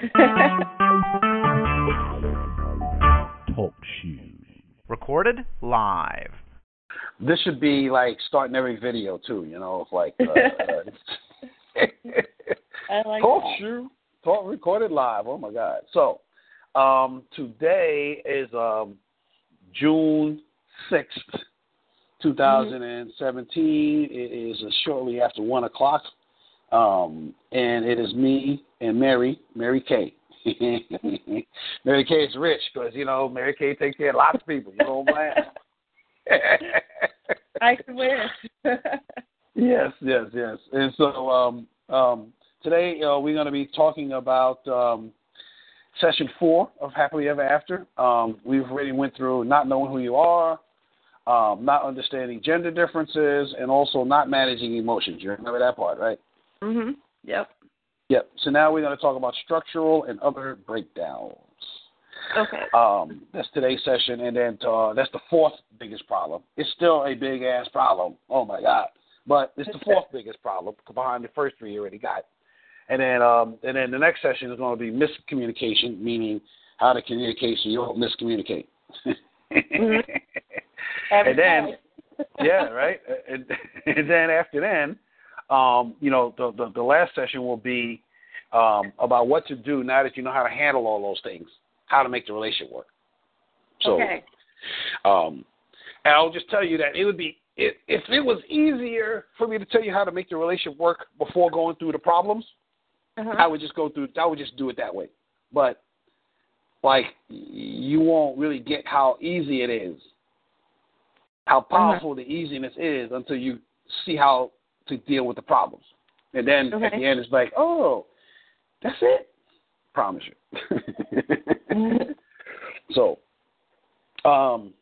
Talk shoes. Recorded live. This should be like starting every video too. You know, it's like uh, I like talk that. shoe, talk recorded live. Oh my God! So um, today is um, June sixth, two thousand and seventeen. It is uh, shortly after one o'clock, um, and it is me and Mary, Mary Kay. Mary Kay is rich because you know Mary Kay takes care of lots of people. You know what I'm saying? I wish. Yes, yes, yes. And so um, um, today uh, we're going to be talking about um, session four of Happily Ever After. Um, we've already went through not knowing who you are, um, not understanding gender differences, and also not managing emotions. You remember that part, right? Mhm. Yep. Yep. So now we're going to talk about structural and other breakdowns. Okay. Um, that's today's session, and then uh, that's the fourth biggest problem. It's still a big ass problem. Oh my god! But it's the fourth biggest problem behind the first three you already got. And then, um, and then the next session is going to be miscommunication, meaning how to communicate so you don't miscommunicate. Mhm. And then, yeah, right. And, and then after then, um, you know, the, the the last session will be um, about what to do now that you know how to handle all those things, how to make the relationship work. So, okay. um, and I'll just tell you that it would be if if it was easier for me to tell you how to make the relationship work before going through the problems, Uh-huh. I would just go through. I would just do it that way. But like, you won't really get how easy it is, how powerful the easiness is until you see how to deal with the problems. And then at the end, it's like, oh, that's it. Promise you. so, um,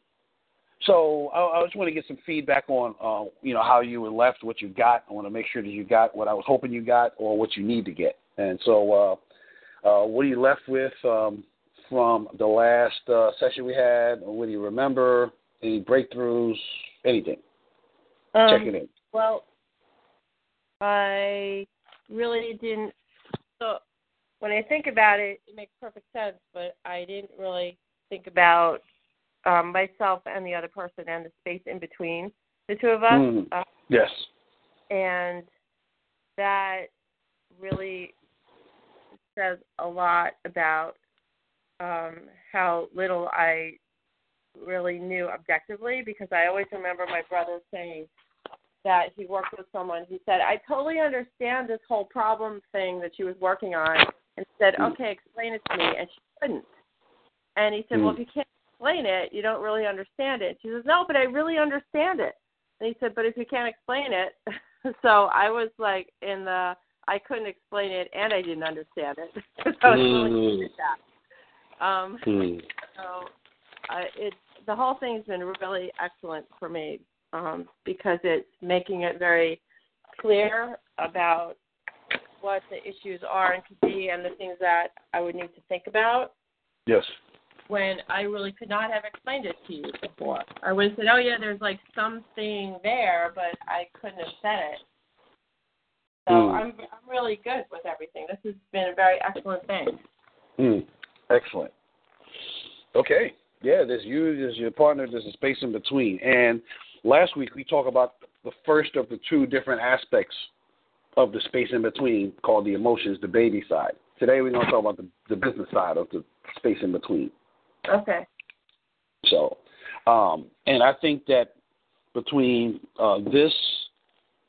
so I, I just want to get some feedback on, uh, you know, how you were left, what you got. I want to make sure that you got what I was hoping you got, or what you need to get. And so, uh, uh, what are you left with um, from the last uh, session we had? What do you remember? Any breakthroughs? Anything? Um, Check it in. Well, I really didn't. So when I think about it, it makes perfect sense. But I didn't really think about um, myself and the other person and the space in between the two of us. Mm. Uh, Yes. and that really says a lot about um, how little I really knew objectively because I always remember my brother saying that he worked with someone who said, I totally understand this whole problem thing that she was working on and said, Mm. Okay, explain it to me and she couldn't. And he said, Well if Mm. you can't explain it, you don't really understand it. She says, No, but I really understand it. And he said, But if you can't explain it so I was like in the I couldn't explain it and I didn't understand it. so I was really Mm. at that. Um Hmm. so uh, it the whole thing's been really excellent for me um, because it's making it very clear about what the issues are and could be and the things that I would need to think about Yes. when I really could not have explained it to you before. I would have said, Oh yeah, there's like something there but I couldn't have said it. So Mm. I'm I'm really good with everything. This has been a very excellent thing. Mm. Excellent. Okay. Yeah, there's you, there's your partner, there's a space in between. And last week we talked about the first of the two different aspects of the space in between called the emotions, the baby side. Today we're going to talk about the, the business side of the space in between. Okay. So, um, and I think that between uh, this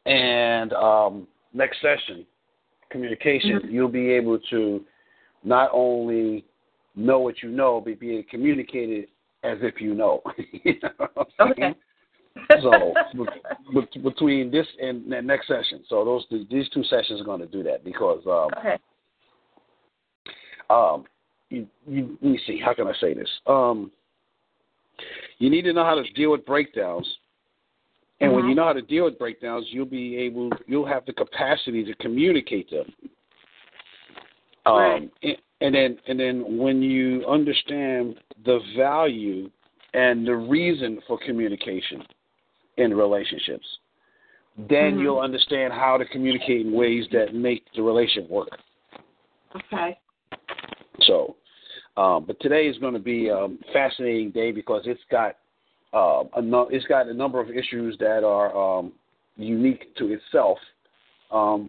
and um, next session, communication, Mhm. you'll be able to not only know what you know, but be able to communicate it as if you know. You know? Okay. So, bet- bet- between this and the next session, so those these two sessions are going to do that because um, okay. um, you, you, let me see. How can I say this? Um, you need to know how to deal with breakdowns. And when you know how to deal with breakdowns, you'll be able, you'll have the capacity to communicate them. Um, Right. and, and then, and then when you understand the value and the reason for communication in relationships, then Mhm. you'll understand how to communicate in ways that make the relationship work. Okay. So, um, but today is going to be a fascinating day because it's got uh, a no, it's got a number of issues that are um, unique to itself, um,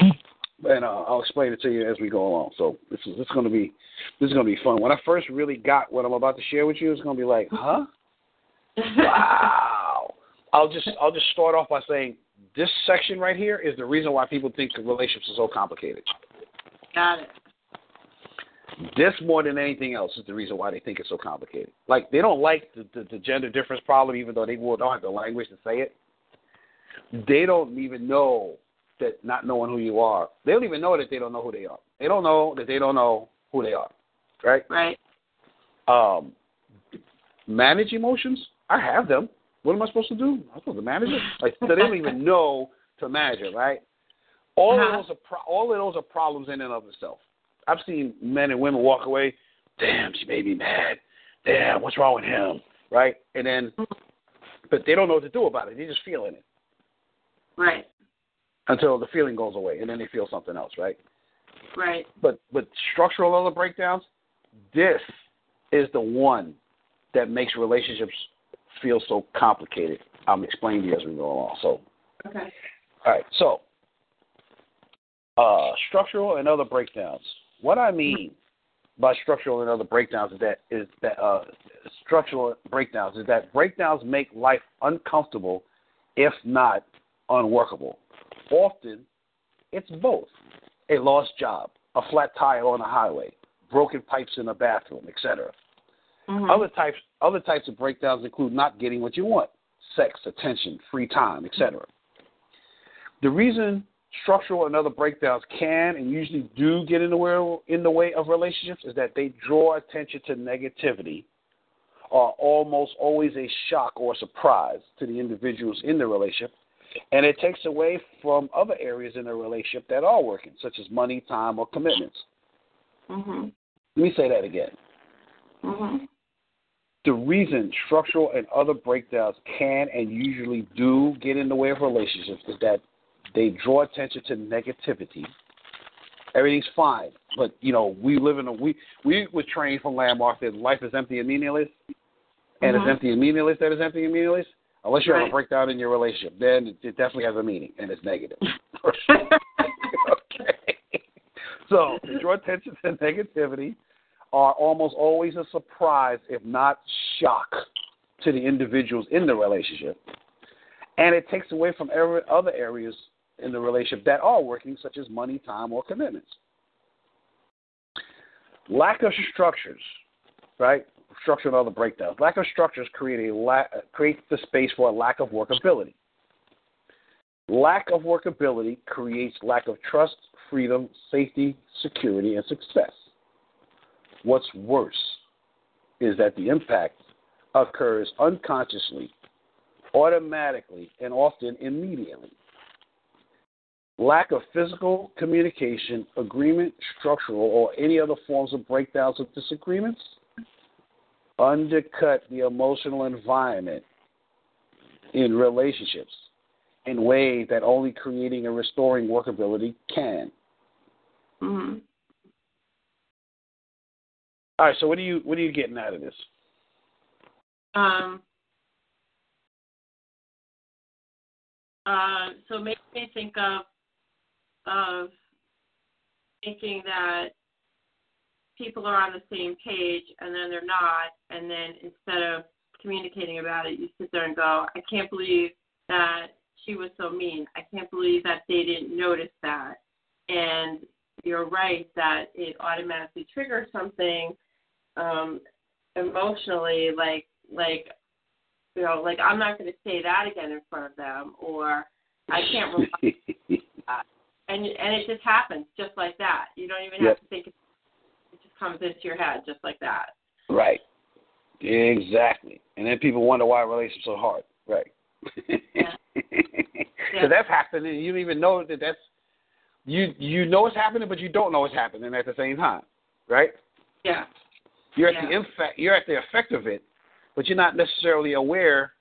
and uh, I'll explain it to you as we go along. So this is this is going to be this is going to be fun. When I first really got what I'm about to share with you, it's going to be like, huh? Wow. I'll just I'll just start off by saying this section right here is the reason why people think relationships are so complicated. Got it. This more than anything else is the reason why they think it's so complicated. Like they don't like the, the, the gender difference problem, even though they will don't have the language to say it. They don't even know that not knowing who you are. They don't even know that they don't know who they are. They don't know that they don't know who they are. Right? Right. Um, manage emotions. I have them. What am I supposed to do? I'm supposed to manage it. Like they don't even know to manage it. Right? All Uh-huh. of those are pro- all of those are problems in and of itself. I've seen men and women walk away. Damn, she made me mad. Damn, what's wrong with him? Right? And then, but they don't know what to do about it. They're just feeling it Right. until the feeling goes away, and then they feel something else. Right? Right. But but structural other breakdowns. This is the one that makes relationships feel so complicated. I'm explaining to you as we go along. So, Okay. all right. So, uh, structural and other breakdowns. What I mean by structural and other breakdowns is that is that uh, structural breakdowns is that breakdowns make life uncomfortable, if not unworkable. Often, it's both: a lost job, a flat tire on a highway, broken pipes in a bathroom, etc. Mhm. Other types other types of breakdowns include not getting what you want, sex, attention, free time, etc. The reason structural and other breakdowns can and usually do get in the way in the way of relationships is that they draw attention to negativity are almost always a shock or surprise to the individuals in the relationship and it takes away from other areas in the relationship that are working such as money time or commitments Mhm. let me say that again Mhm. The reason structural and other breakdowns can and usually do get in the way of relationships is that they draw attention to negativity. Everything's fine, but you know we live in a we we were trained from landmark that life is empty and meaningless, and it's Mhm. empty and meaningless. That is empty and meaningless. Unless you have a breakdown in your relationship, then it, it definitely has a meaning and it's negative. Okay. So draw attention to negativity are almost always a surprise, if not shock, to the individuals in the relationship. And it takes away from every other areas in the relationship that are working, such as money, time, or commitments. Lack of structures, right? Structure and other breakdowns. Lack of structures create a la- creates the space for a lack of workability. Lack of workability creates lack of trust, freedom, safety, security, and success. What's worse is that the impact occurs unconsciously, automatically, and often immediately. Lack of physical communication, agreement, structural, or any other forms of breakdowns or disagreements undercut the emotional environment in relationships in ways that only creating and restoring workability can. Mhm. All right, so what are you what are you getting out of this? Um. Uh, so it makes me think of of thinking that people are on the same page and then they're not, and then instead of communicating about it, you sit there and go, "I can't believe that she was so mean. I can't believe that they didn't notice that." And you're right that it automatically triggers something um, emotionally, like like you know, like I'm not going to say that again in front of them, or I can't rely on that. And and it just happens just like that. You don't even Yep. have to think it just comes into your head just like that. Right. Exactly. And then people wonder why relationships are hard. Right. Yeah. So Yeah. that's happening. You don't even know that that's you. You know it's happening, but you don't know it's happening at the same time. Right. Yeah. You're at Yeah. the effect. You're at the effect of it, but you're not necessarily aware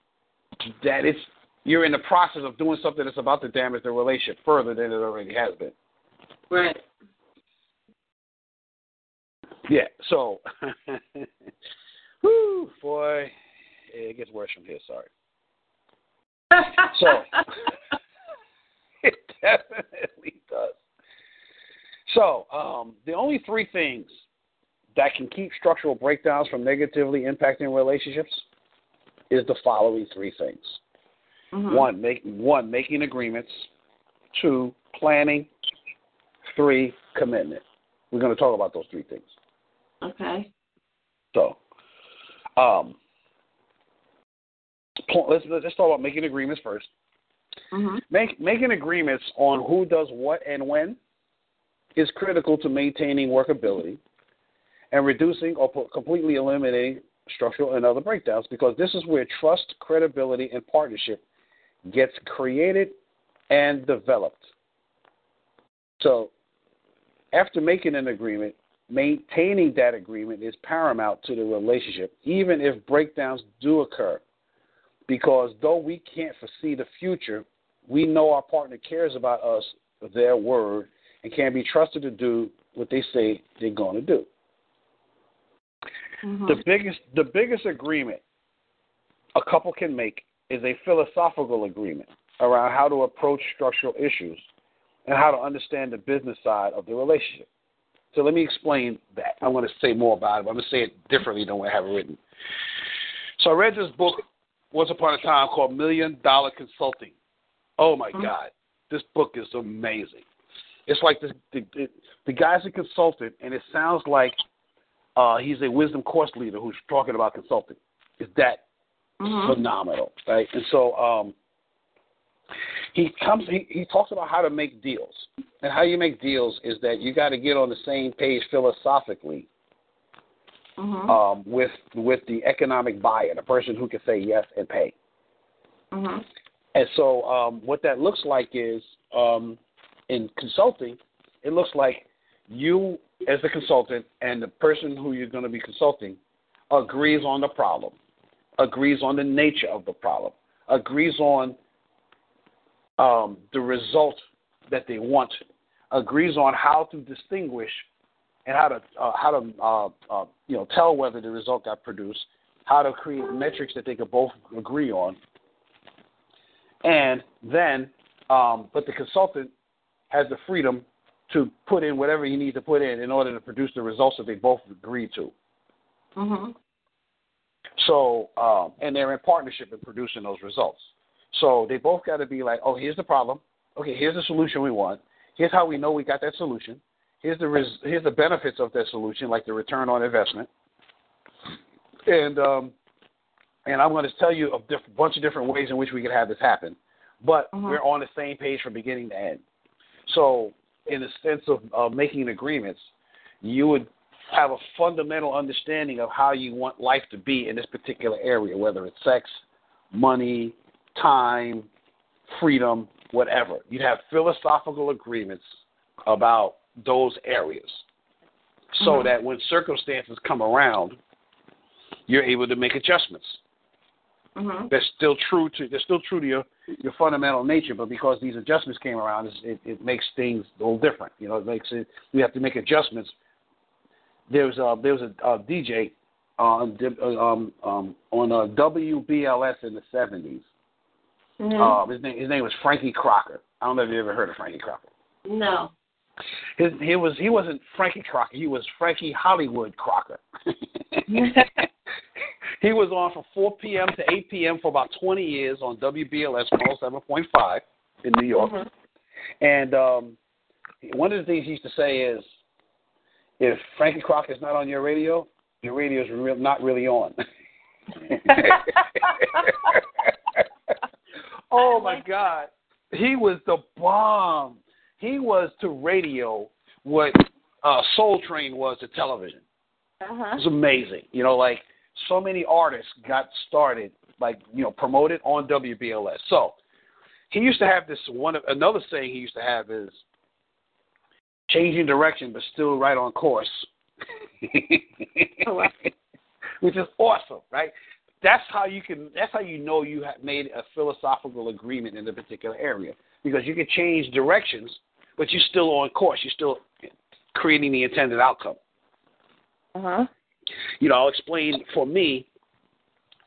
that it's you're in the process of doing something that's about to damage the relationship further than it already has been. Right. Yeah. So, whoo, boy, it gets worse from here. Sorry. So, it definitely does. So, um, the only three things that can keep structural breakdowns from negatively impacting relationships is the following three things. Mhm. One, make one making agreements. Two, planning. Three, commitment. We're going to talk about those three things. Okay. So, um, let's let's talk about making agreements first. Mhm. Make, making agreements on who does what and when is critical to maintaining workability and reducing or completely eliminating structural and other breakdowns because this is where trust, credibility, and partnership gets created and developed. So, after making an agreement, maintaining that agreement is paramount to the relationship, even if breakdowns do occur. Because though we can't foresee the future, we know our partner cares about us, their word, and can be trusted to do what they say they're going to do. Mhm. The biggest the biggest agreement a couple can make is a philosophical agreement around how to approach structural issues and how to understand the business side of the relationship. So let me explain that. I'm going to say more about it, but I'm going to say it differently than what I have it written. So I read this book once upon a time called Million Dollar Consulting. Oh my God, this book is amazing. It's like the, the the guy's a consultant, and it sounds like uh, he's a wisdom course leader who's talking about consulting. Is that Mhm. phenomenal, right? And so um, he comes, he, he talks about how to make deals, and how you make deals is that you got to get on the same page philosophically Mhm. um, with with the economic buyer, the person who can say yes and pay. Mhm. And so um, what that looks like is um, in consulting, it looks like you as the consultant and the person who you're going to be consulting agrees on the problem, agrees on the nature of the problem, agrees on um, the result that they want, agrees on how to distinguish and how to uh, how to uh, uh, you know tell whether the result got produced, how to create metrics that they could both agree on, and then um, but the consultant has the freedom to put in whatever you need to put in in order to produce the results that they both agreed to. Mhm. So, um, and they're in partnership in producing those results. So they both got to be like, oh, here's the problem. Okay, here's the solution we want. Here's how we know we got that solution. Here's the res- here's the benefits of that solution, like the return on investment. And um, and I'm going to tell you a diff- bunch of different ways in which we could have this happen. But Mhm. we're on the same page from beginning to end. So, in the sense of uh, making agreements, you would have a fundamental understanding of how you want life to be in this particular area, whether it's sex, money, time, freedom, whatever. You'd have philosophical agreements about those areas so Mhm. that when circumstances come around, you're able to make adjustments. Mhm. They're still true to they're still true to your your fundamental nature, but because these adjustments came around, it, it makes things a little different. You know, it makes it we have to make adjustments. There was a there was a, a DJ on um, um, on uh, WBLS in the seventies. Mhm. Um, his name his name was Frankie Crocker. I don't know if you ever heard of Frankie Crocker. No. His he was he wasn't Frankie Crocker. He was Frankie Hollywood Crocker. he was on from 4 p.m. to 8 p.m. for about 20 years on WBLS 107.5 in New York. Mhm. And um, one of the things he used to say is, if Frankie Crocker is not on your radio, your radio is real, not really on. oh my God, he was the bomb. He was to radio what uh, Soul Train was to television. Uh-huh. It was amazing. You know, like so many artists got started, like you know, promoted on WBLS. So he used to have this one. Another saying he used to have is changing direction, but still right on course, which is awesome, right? That's how you can. That's how you know you have made a philosophical agreement in a particular area because you can change directions, but you're still on course. You're still creating the intended outcome. Uh-huh. You know, I'll explain for me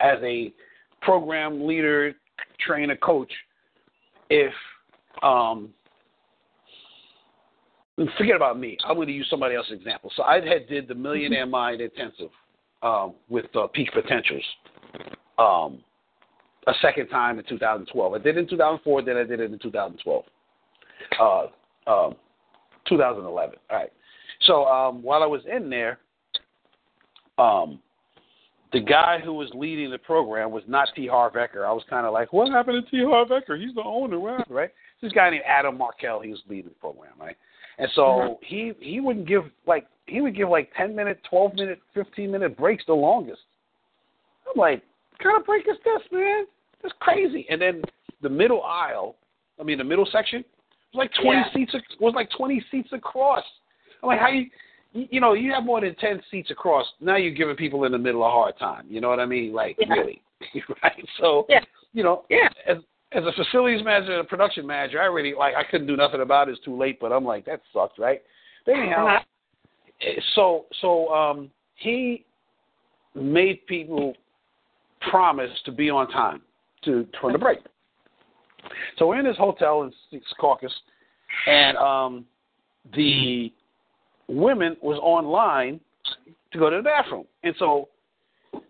as a program leader, trainer, coach, if um, forget about me, I'm going to use somebody else's example. So I had did the Millionaire Mind Intensive um, with uh, Peak Potentials um, a second time in 2012. I did it in 2004, then I did it in 2012. Uh, um, 2011. All right. So um, while I was in there, um, the guy who was leading the program was not T. Harv Eker. I was kind of like, what happened to T. Harv Eker? He's the owner, right? This guy named Adam Markel. He was leading the program, right? And so Mhm. he he wouldn't give like he would give like ten minute, twelve minute, fifteen minute breaks the longest. I'm like, what kind of break is this, man? That's crazy. And then the middle aisle, I mean the middle section, like twenty Yeah. seats. Was like twenty seats across. I'm like, how you? you you know, you have more than ten seats across. Now you're giving people in the middle a hard time. You know what I mean? Like Yeah. really, right? So Yeah. you know, Yeah. as as a facilities manager and a production manager, I already like I couldn't do nothing about it. It's too late. But I'm like, that sucks, right? But anyhow, Uh-huh. eh, so so um, he made people promise to be on time to for the break. So we're in this hotel in Caucus, and um, the women was online to go to the bathroom, and so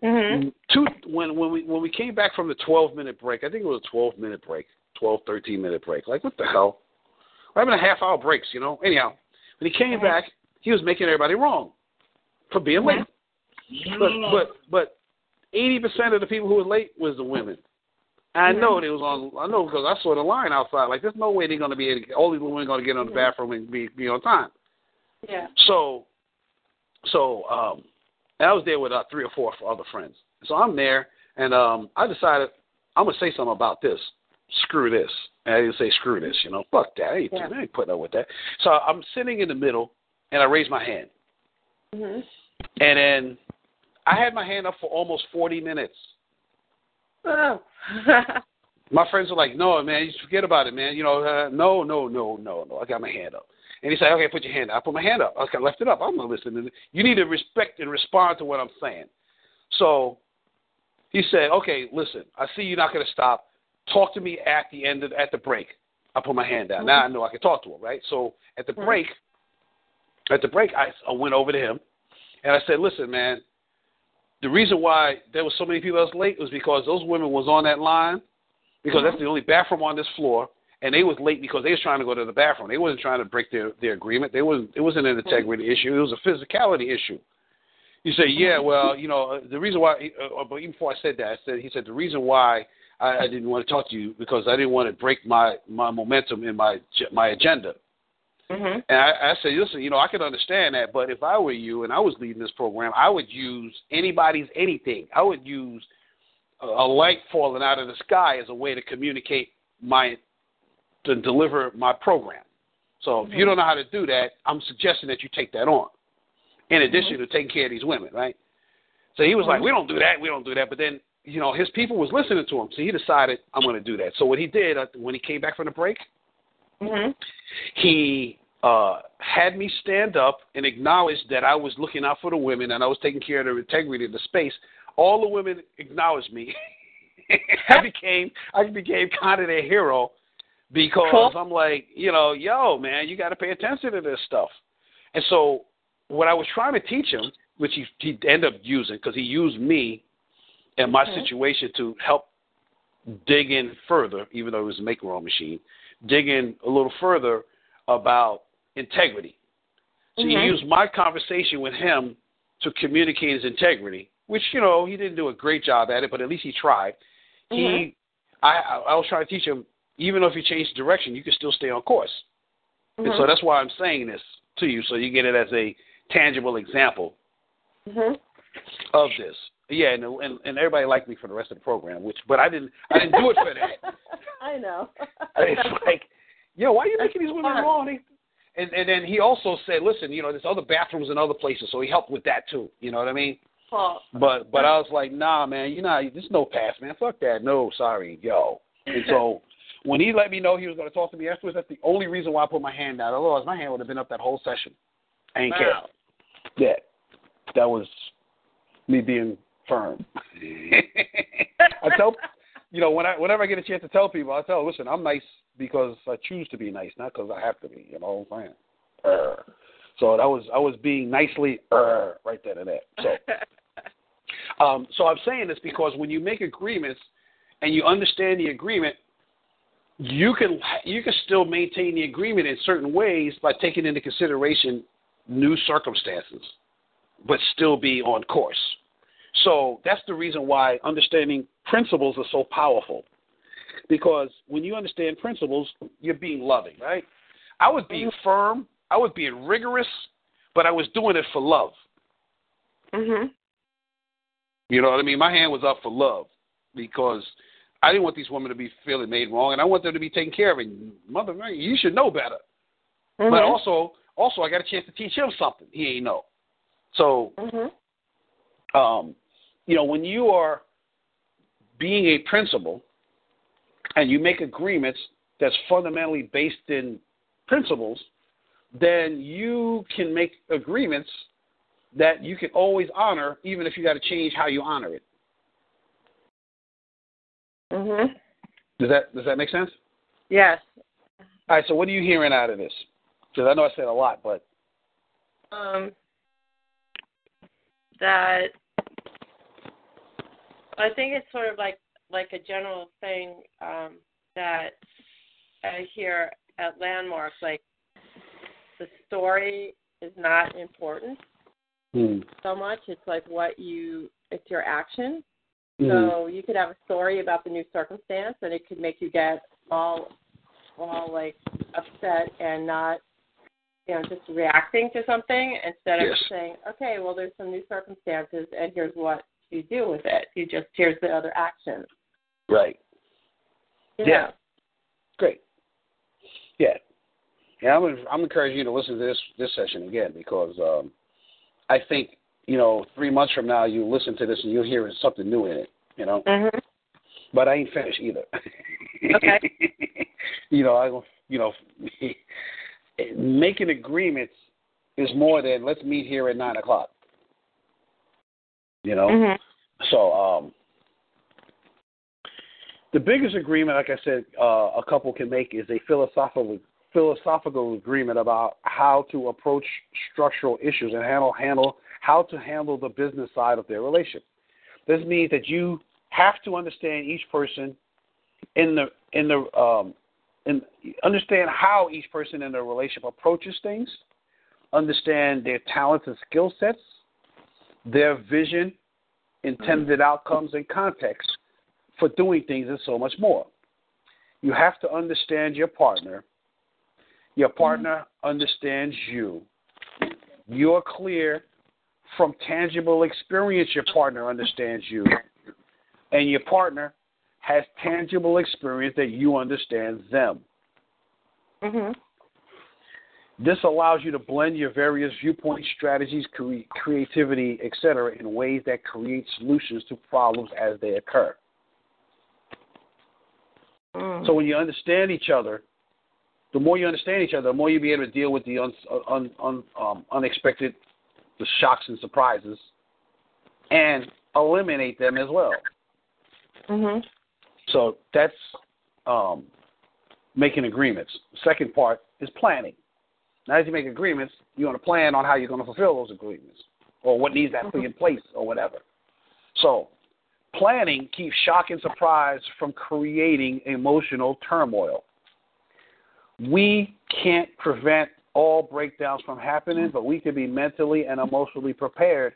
Mhm. two when when we when we came back from the 12 minute break, I think it was a 12 minute break, 12 13 minute break. Like what the hell? We're having a half hour breaks, you know. Anyhow, when he came back, he was making everybody wrong for being late. But but but 80 percent of the people who were late was the women. I know they was on. I know because I saw the line outside. Like, there's no way they're going to be able to, all these women going to get on the bathroom and be be on time. Yeah. So, so um, I was there with uh, three or four other friends. So I'm there, and um, I decided I'm gonna say something about this. Screw this. And I didn't say screw this. You know, fuck that. I ain't, Yeah. I ain't putting up with that. So I'm sitting in the middle, and I raise my hand, Mhm. and then I had my hand up for almost 40 minutes. Oh. My friends were like, "No, man, you forget about it, man. You know, uh, no, no, no, no, no." I got my hand up, and he said, "Okay, put your hand up." I put my hand up. I left it up. I'm not listening. You need to respect and respond to what I'm saying. So he said, "Okay, listen. I see you're not going to stop. Talk to me at the end of at the break." I put my hand down. Now I know I can talk to him, right? So at the break, at the break, I, I went over to him, and I said, "Listen, man." The reason why there was so many people that was late was because those women was on that line because that's the only bathroom on this floor, and they was late because they was trying to go to the bathroom. They wasn't trying to break their their agreement. They wasn't. It wasn't an integrity issue. It was a physicality issue. You say, yeah, well, you know, uh, the reason why. Uh, but even before I said that, I said he said the reason why I, I didn't want to talk to you because I didn't want to break my my momentum in my my agenda. Mhm. And I, I said, listen, you know, I can understand that, but if I were you and I was leading this program, I would use anybody's anything. I would use a, a light falling out of the sky as a way to communicate my to deliver my program. So if you don't know how to do that, I'm suggesting that you take that on. In addition to taking care of these women, right? So he was like, "We don't do that. We don't do that." But then, you know, his people was listening to him, so he decided, "I'm going to do that." So what he did uh, when he came back from the break, Mhm. he uh, had me stand up and acknowledge that I was looking out for the women and I was taking care of the integrity of the space. All the women acknowledged me. I became I became kind of their hero because Cool. I'm like, you know, yo, man, you got to pay attention to this stuff. And so, what I was trying to teach him, which he he ended up using because he used me and my situation to help dig in further, even though it was a make wrong machine, dig in a little further about integrity. So he Mhm. used my conversation with him to communicate his integrity, which you know he didn't do a great job at it, but at least he tried. He, I, I was trying to teach him, even if you change direction, you can still stay on course. And so Mhm. that's why I'm saying this. to you so you get it as a tangible example Mhm. of this. Yeah, and, and and everybody liked me for the rest of the program, which but I didn't I didn't do it for that. I know. it's like, yo, why are you making these women? They- And and then he also said, listen, you know, there's other bathrooms in other places, so he helped with that too. You know what I mean? But but I was like, nah, man, you know, there's no pass, man. Fuck that. No, sorry, yo. And so when he let me know he was going to talk to me afterwards, that's the only reason why I put my hand down. Otherwise, my hand would have been up that whole session. I ain't care. Yeah, that was me being firm. I tell, you know, when I whenever I get a chance to tell people, I tell, listen, I'm nice because I choose to be nice, not because I have to be. You know what I'm saying? So that was I was being nicely right there and there. So, um, so I'm saying this because when you make agreements and you understand the agreement, you can you can still maintain the agreement in certain ways by taking into consideration new circumstances, but still be on course. So that's the reason why understanding principles are so powerful. Because when you understand principles, you're being loving, right? I was being firm, I was being rigorous, but I was doing it for love. Mhm. You know what I mean? My hand was up for love because I didn't want these women to be feeling made wrong, and I want them to be taken care of. And mother, you should know better. But Mhm. also, also, I got a chance to teach him something he ain't know. So, Mhm. um, you know, when you are being a principal and you make agreements that's fundamentally based in principles, then you can make agreements that you can always honor, even if you got to change how you honor it. Mhm. Does that does that make sense? Yes. All right. So, what are you hearing out of this? Because I know I said a lot, but Um. That. I think it's sort of like like a general thing um, that I hear at landmarks, like the story is not important hmm. so much. It's like what you, it's your action. Mhm. So you could have a story about the new circumstance, and it could make you get all, all like upset and not, you know, just reacting to something instead of Yes. saying, okay, well, there's some new circumstances, and here's what you do with it. You just here's the other action. right. You Yeah. Great. Yeah. Yeah, I'm I'm encouraging you to listen to this this session again because um, I think you know three months from now you listen to this and you'll hear something new in it. You know, Mhm. but I ain't finished either. Okay. you know, I you know making agreements is more than let's meet here at nine o'clock. You know. Mhm. So um, the biggest agreement, like I said, uh, a couple can make is a philosophical philosophical agreement about how to approach structural issues and handle handle how to handle the business side of their relationship. This means that you have to understand each person in the in the um, and understand how each person in the relationship approaches things, understand their talents and skill sets, their vision, intended outcomes, and context for doing things, and so much more. You have to understand your partner. Your partner understands you. You're clear from tangible experience, your partner understands you. And your partner has tangible experience that you understand them. Mhm. This allows you to blend your various viewpoints, strategies, cre- creativity, etc., in ways that create solutions to problems as they occur. Mm. So when you understand each other, the more you understand each other, the more you'll be able to deal with the un, un, un, um, unexpected, the shocks and surprises, and eliminate them as well. Mhm. So that's um, making agreements. Second part is planning. Now, as you make agreements, you want to plan on how you're going to fulfill those agreements or what needs to be in place or whatever. So, planning keeps shock and surprise from creating emotional turmoil. We can't prevent all breakdowns from happening, but we can be mentally and emotionally prepared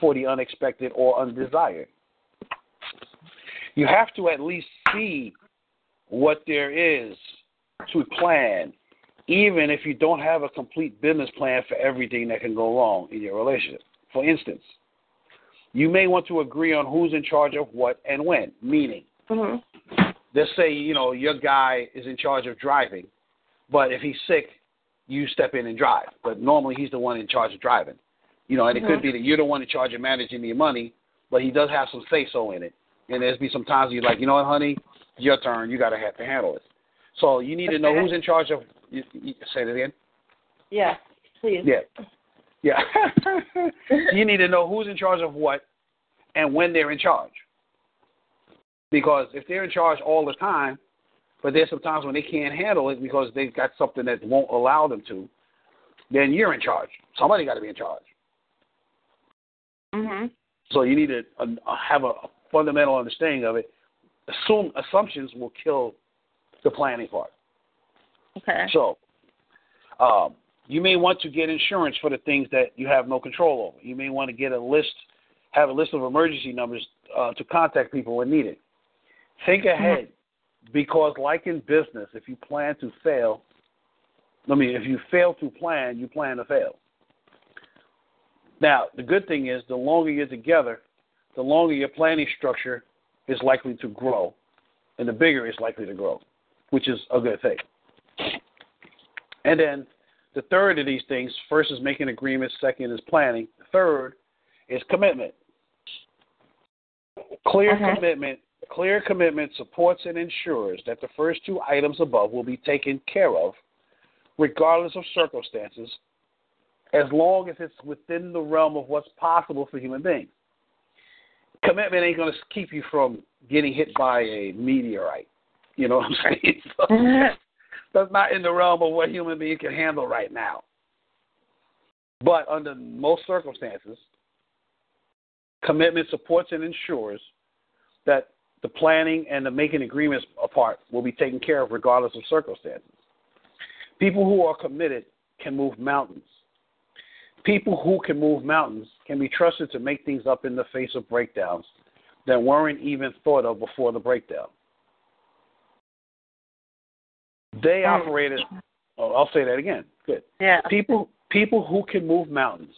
for the unexpected or undesired. You have to at least see what there is to plan even if you don't have a complete business plan for everything that can go wrong in your relationship. For instance, you may want to agree on who's in charge of what and when. Meaning, Mhm. let's say you know your guy is in charge of driving, but if he's sick, you step in and drive. But normally he's the one in charge of driving. You know, and it could be that you're the one in charge of managing your money, but he does have some say so in it. And there's be some times you're like, you know what, honey, your turn. You got to have to handle it. So you need to know who's in charge of. You, you, say it again. Yeah, please. Yeah. Yeah. you need to know who's in charge of what and when they're in charge. Because if they're in charge all the time, but there's some times when they can't handle it because they've got something that won't allow them to, then you're in charge. Somebody got to be in charge. Mhm. So you need to uh, have a fundamental understanding of it. Assume assumptions will kill the planning part. Okay. So, um, you may want to get insurance for the things that you have no control over. You may want to get a list, have a list of emergency numbers uh, to contact people when needed. Think ahead, because like in business, if you plan to fail, I mean, if you fail to plan, you plan to fail. Now, the good thing is, the longer you're together, the longer your planning structure is likely to grow, and the bigger it's likely to grow, which is a good thing. And then the third of these things first is making agreements, second is planning, third is commitment. Clear Okay. commitment clear commitment supports and ensures that the first two items above will be taken care of regardless of circumstances as long as it's within the realm of what's possible for human beings. Commitment ain't going to keep you from getting hit by a meteorite. You know what I'm saying? That's not in the realm of what human beings can handle right now. But under most circumstances, commitment supports and ensures that the planning and the making agreements apart will be taken care of regardless of circumstances. People who are committed can move mountains. People who can move mountains can be trusted to make things up in the face of breakdowns that weren't even thought of before the breakdown. They operated. Oh, I'll say that again. Good. Yeah. People people who can move mountains.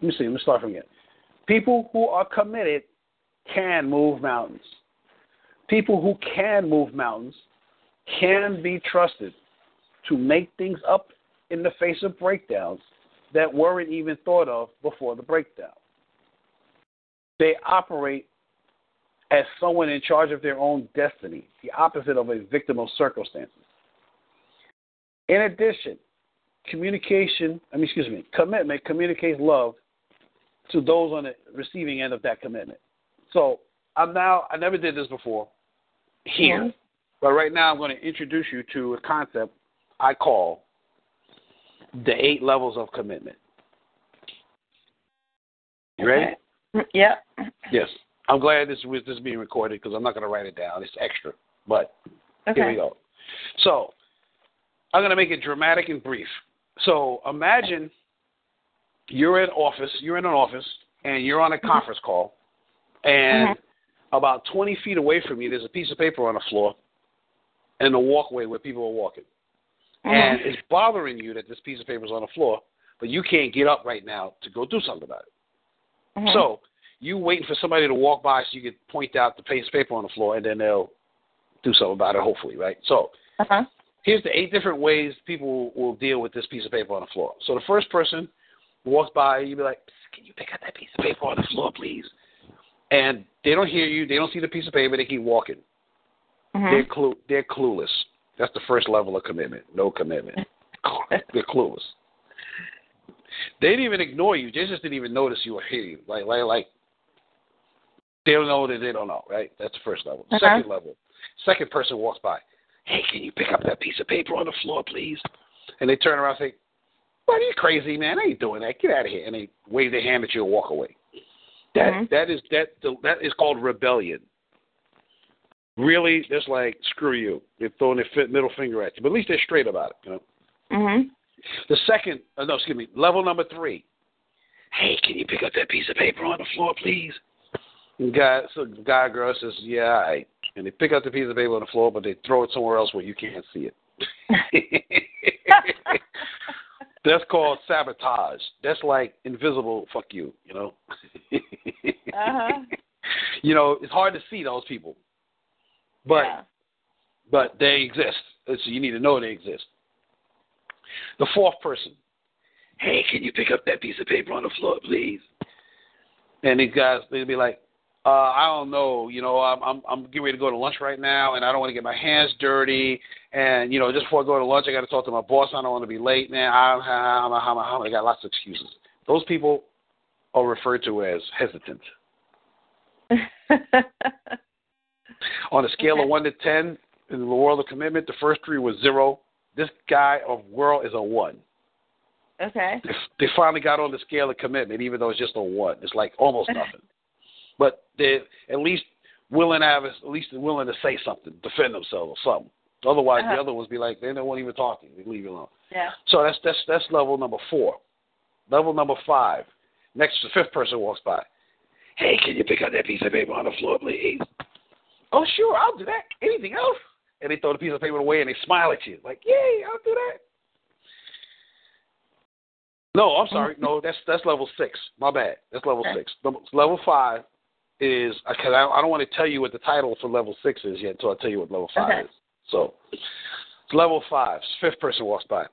Let me see. Let me start from again. People who are committed can move mountains. People who can move mountains can be trusted to make things up in the face of breakdowns that weren't even thought of before the breakdown. They operate as someone in charge of their own destiny, the opposite of a victim of circumstances. In addition, communication, I mean, excuse me, commitment communicates love to those on the receiving end of that commitment. So I'm now, I never did this before here, but right now I'm going to introduce you to a concept I call the eight levels of commitment. You ready? Okay. Mm, yep. Yes. I'm glad this was this is being recorded because I'm not going to write it down. It's extra. But Okay. here we go. So I'm going to make it dramatic and brief. So imagine you're in office, you're in an office, and you're on a conference call, and about 20 feet away from you, there's a piece of paper on the floor in the walkway where people are walking. And it's bothering you that this piece of paper is on the floor, but you can't get up right now to go do something about it. Mhm. So you waiting for somebody to walk by so you can point out the piece of paper on the floor, and then they'll do something about it, hopefully, right? So Uh-huh. Here's the eight different ways people will deal with this piece of paper on the floor. So the first person walks by, you'd be like, "Can you pick up that piece of paper on the floor, please?" And they don't hear you. They don't see the piece of paper. They keep walking. Mhm. They're clu- They're clueless. That's the first level of commitment. No commitment. they're clueless. They didn't even ignore you. They just didn't even notice you were here. Like, like, like. They don't know that they don't know, right? That's the first level. Second level. Second person walks by. Hey, can you pick up that piece of paper on the floor, please? And they turn around and say, "What are you crazy, man? I ain't doing that. Get out of here!" And they wave their hand at you and walk away. That Mhm. that is that that is called rebellion. Really, just like screw you. They're throwing their middle finger at you, but at least they're straight about it. You know. Mhm. The second, uh, no, excuse me, level number three. Hey, can you pick up that piece of paper on the floor, please? And guy, so guy girl says, yeah, all right. And they pick up the piece of paper on the floor, but they throw it somewhere else where you can't see it. That's called sabotage. That's like invisible. Fuck you. You know. Uh-huh. You know, it's hard to see those people, but yeah. but they exist. So you need to know they exist. The fourth person. Hey, can you pick up that piece of paper on the floor, please? And these guys, they'd be like, uh, I don't know, you know, I'm I'm I'm getting ready to go to lunch right now, and I don't want to get my hands dirty. And you know, just before I go to lunch, I got to talk to my boss. I don't want to be late, man. I I, I, I, I got lots of excuses. Those people are referred to as hesitant. On a scale Okay. of one to ten, in the world of commitment, the first three was zero. This guy of world is a one. okay. They, they finally got on the scale of commitment, even though it's just a one. It's like almost nothing. But they're at least willing to have, at least they're willing to say something, defend themselves or something. Otherwise, the Uh-huh. other ones be like, they don't want even talk to you. They leave you alone. Yeah. So that's that's that's level number four. Level number five. Next, the fifth person walks by. Hey, can you pick up that piece of paper on the floor, please? Oh, sure, I'll do that. Anything else? And they throw the piece of paper away and they smile at you, like, "Yay, I'll do that." No, I'm sorry. No, that's that's level six. My bad. That's level Okay. six. Level five is because I, I don't want to tell you what the title for level six is yet until I tell you what level five Okay. is. So, it's level five. Fifth person walks by.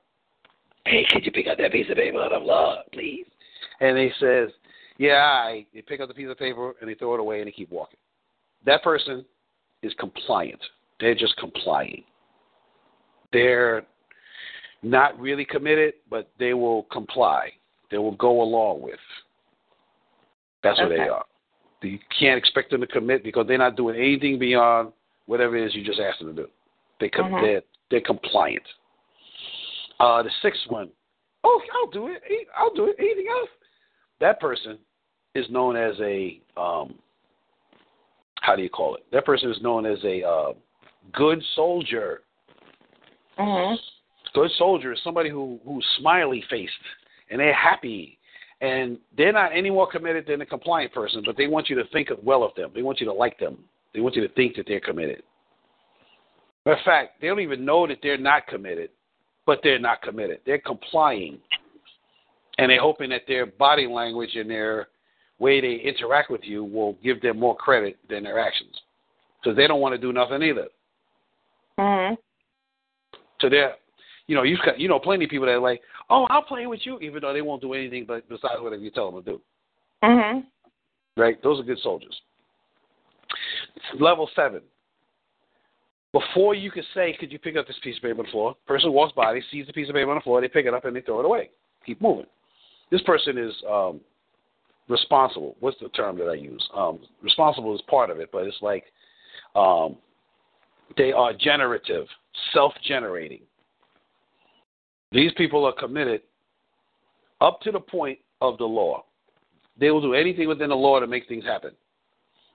Hey, could you pick up that piece of paper on the floor, please? And he says, Yeah, I. They pick up the piece of paper and they throw it away and they keep walking. That person is compliant. They're just complying. They're not really committed, but they will comply. They will go along with. That's what they are. You can't expect them to commit because they're not doing anything beyond whatever it is you just asked them to do. They com- Mhm. they're, they're compliant. Uh, the sixth one, oh, I'll do it. I'll do it. Anything else? That person is known as a um, how do you call it? That person is known as a uh, good soldier. Mhm. Good soldier is somebody who who's smiley faced and they're happy and they're not any more committed than a compliant person, but they want you to think well of them. They want you to like them. They want you to think that they're committed. Matter of fact, they don't even know that they're not committed, but they're not committed. They're complying. And they're hoping that their body language and their way they interact with you will give them more credit than their actions. Because they don't want to do nothing either. Mhm. So they're, you know, you've got, you know, plenty of people that are like, oh, I'll play with you, even though they won't do anything but besides whatever you tell them to do. Mhm. Right? Those are good soldiers. Level seven. Before you can say, could you pick up this piece of paper on the floor? Person walks by, they sees the piece of paper on the floor, they pick it up and they throw it away. Keep moving. This person is um, responsible. What's the term that I use? Um, responsible is part of it, but it's like um, they are generative, self-generating. These people are committed up to the point of the law. They will do anything within the law to make things happen,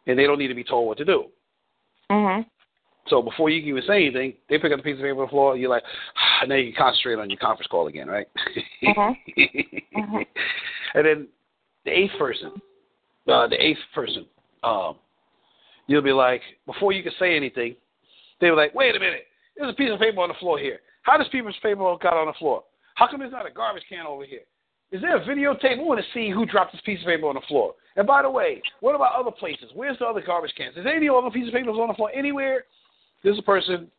and they don't need to be told what to do. Mhm. So before you can even say anything, they pick up the piece of paper on the floor. You're like, ah, now you can concentrate on your conference call again, right? Mhm. Mhm. And then the eighth person, uh, the eighth person, um, you'll be like, before you can say anything, they'll be like, wait a minute, there's a piece of paper on the floor here. How does of paper got on the floor? How come there's not a garbage can over here? Is there a videotape? We want to see who dropped this piece of paper on the floor. And by the way, what about other places? Where's the other garbage cans? Is there any other piece of paper on the floor anywhere? This person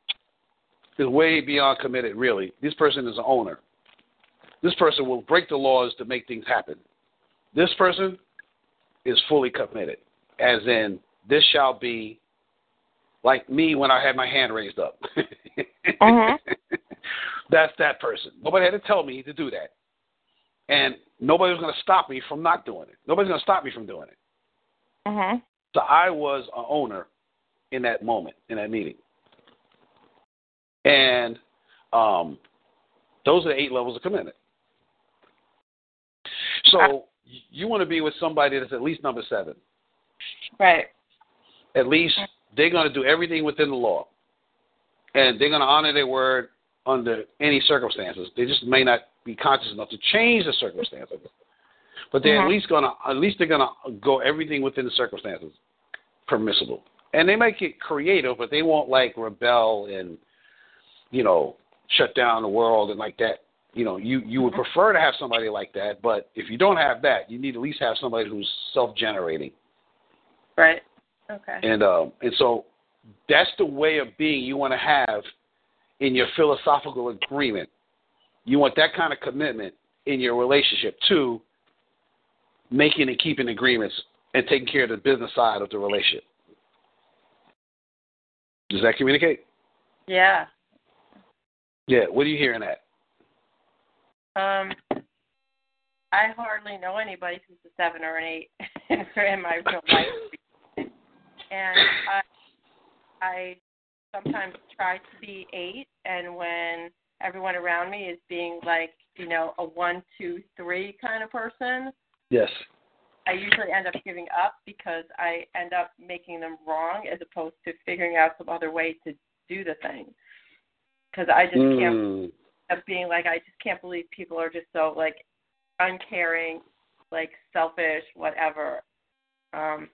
is way beyond committed, really. This person is an owner. This person will break the laws to make things happen. This person is fully committed, as in, this shall be like me when I had my hand raised up. Mhm. That's that person. Nobody had to tell me to do that. And nobody was going to stop me from not doing it. Nobody's going to stop me from doing it. Mhm. So I was an owner in that moment, in that meeting. And um, those are the eight levels of commitment. So y- you want to be with somebody that's at least number seven. Right. At least they're going to do everything within the law. And they're going to honor their word under any circumstances. They just may not be conscious enough to change the circumstances. But they're Mhm. at least going to at least they're to go everything within the circumstances permissible. And they might get creative, but they won't like rebel and you know shut down the world and like that. you know, you you would prefer to have somebody like that, but if you don't have that, you need to at least have somebody who's self-generating. Right. Okay. And um, and so that's the way of being you want to have in your philosophical agreement. You want that kind of commitment in your relationship to making and keeping agreements and taking care of the business side of the relationship. Does that communicate? Yeah. Yeah. What are you hearing at? Um, I hardly know anybody who's a seven or an eight in my real life, and I, I sometimes try to be eight, and when everyone around me is being like, you know, a one, two, three kind of person, Yes. I usually end up giving up because I end up making them wrong as opposed to figuring out some other way to do the thing. Because I just can't Mm. of being like I just can't believe people are just so like uncaring, like selfish, whatever. Um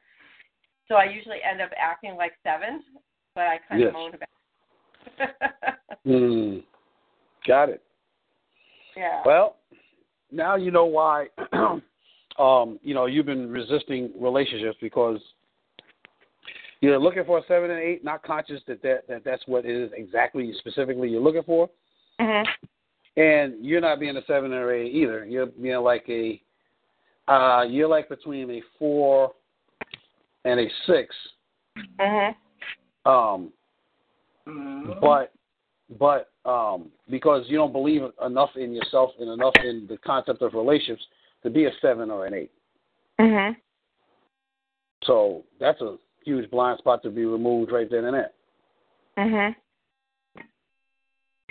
so I usually end up acting like seven, but I kind Yes. of moan about. Mm. Got it. yeah. Well, now you know why. um, you know, you've been resisting relationships because you're looking for a seven and eight, not conscious that, that, that that's what it is exactly specifically you're looking for. Mhm. And you're not being a seven or eight either. You're being like a uh you're like between a four and a six. Mhm. Um but but um because you don't believe enough in yourself and enough in the concept of relationships to be a seven or an eight. Mhm. So that's a huge blind spot to be removed right then and there. Mhm.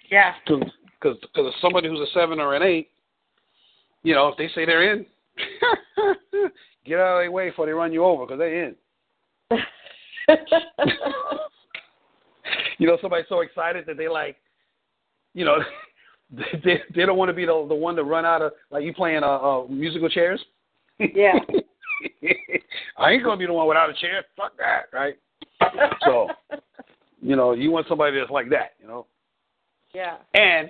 Yeah. Because because somebody who's a seven or an eight, you know, if they say they're in, get out of their way before they run you over because they're in. You know, somebody's so excited that they like, you know, they they don't want to be the the one to run out of like you playing uh, uh musical chairs. Yeah. I ain't gonna be the one without a chair. Fuck that, right? So, you know, you want somebody that's like that, you know, yeah. and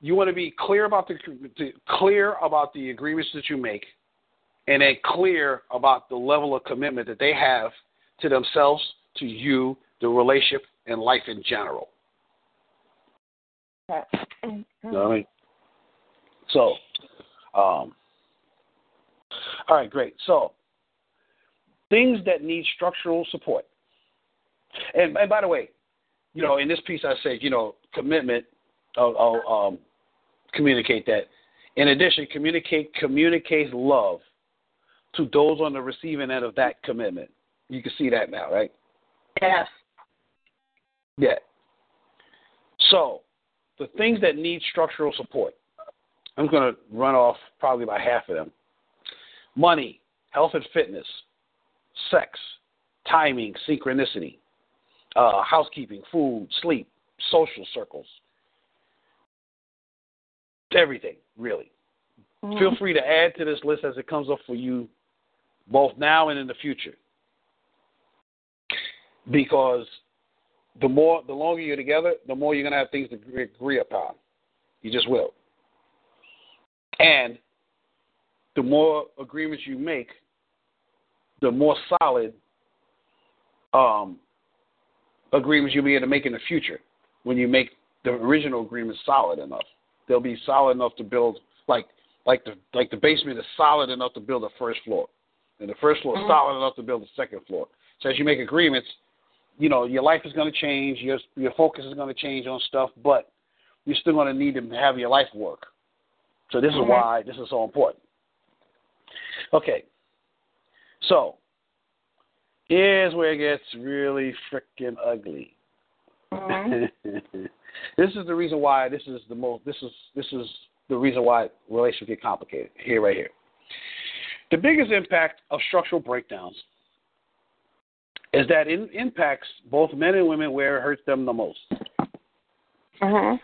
you want to be clear about the to- clear about the agreements that you make, and then clear about the level of commitment that they have to themselves, to you, the relationship, and life in general. You know what I mean? So, um, all right, great. So, things that need structural support. And, and by the way, you know, in this piece I said, you know, commitment. I'll, I'll um, communicate that. In addition, communicate communicates love to those on the receiving end of that commitment. You can see that now, right? Yes. Yeah. So, the things that need structural support, I'm going to run off probably about half of them money, health and fitness, sex, timing, synchronicity, uh, housekeeping, food, sleep, social circles, everything, really. Feel free to add to this list as it comes up for you both now and in the future. Because the more the longer you're together, the more you're gonna have things to agree- upon. You just will. And the more agreements you make, the more solid um, agreements you'll be able to make in the future. When you make the original agreements solid enough, they'll be solid enough to build like like the like the basement is solid enough to build the first floor, and the first floor is solid enough to build the second floor. So as you make agreements, you know your life is going to change, your your focus is going to change on stuff, but you're still going to need to have your life work. So this is mm-hmm. why this is so important. Okay, so here's where it gets really freaking ugly. Mm-hmm. this is the reason why this is the most. This is this is the reason why relationships get complicated. Here, right here. The biggest impact of structural breakdowns is that it impacts both men and women where it hurts them the most. Mhm.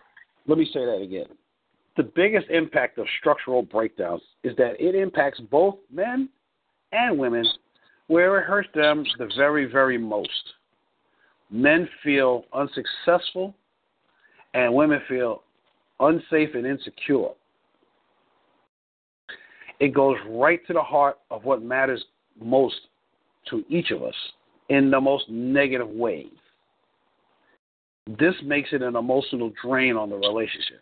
Let me say that again. The biggest impact of structural breakdowns is that it impacts both men and women where it hurts them the very, very most. Men feel unsuccessful, and women feel unsafe, and insecure. It goes right to the heart of what matters most to each of us in the most negative ways. This makes it an emotional drain on the relationship.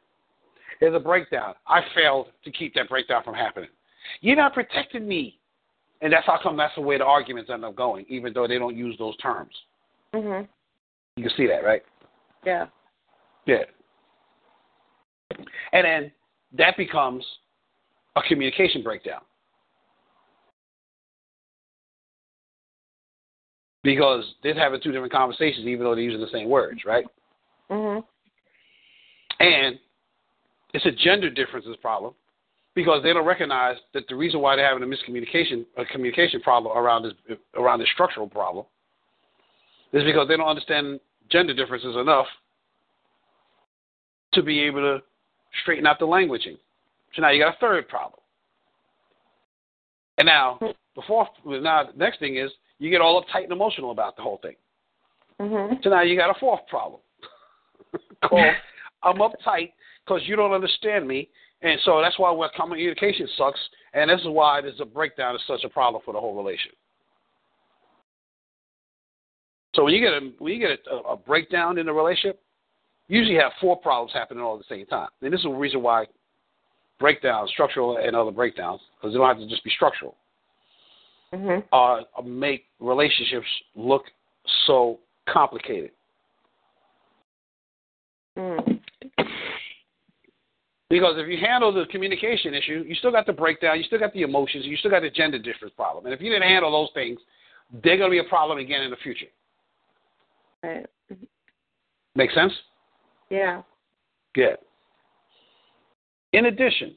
There's a breakdown. I failed to keep that breakdown from happening. You're not protecting me. And that's how come that's the way the arguments end up going, even though they don't use those terms. Mhm. You can see that, right? Yeah. Yeah. And then that becomes a communication breakdown. Because they're having two different conversations, even though they're using the same words, right? Mhm. And it's a gender differences problem because they don't recognize that the reason why they're having a miscommunication, a communication problem around this around this structural problem, is because they don't understand gender differences enough to be able to straighten out the languaging. So now you got a third problem. And now the fourth, now the next thing is you get all uptight and emotional about the whole thing. Mhm. So now you got a fourth problem. Called I'm uptight because you don't understand me, and so that's why our communication sucks, and this is why there's a breakdown is such a problem for the whole relation. So when you get a when you get a, a breakdown in the relationship, you usually have four problems happening all at the same time. And this is the reason why breakdowns, structural and other breakdowns, because they don't have to just be structural, Mhm. uh, make relationships look so complicated. Mhm. Because if you handle the communication issue, you still got the breakdown, you still got the emotions, you still got the gender difference problem. And if you didn't handle those things, they're going to be a problem again in the future. Right. Make sense? Yeah. Good. In addition,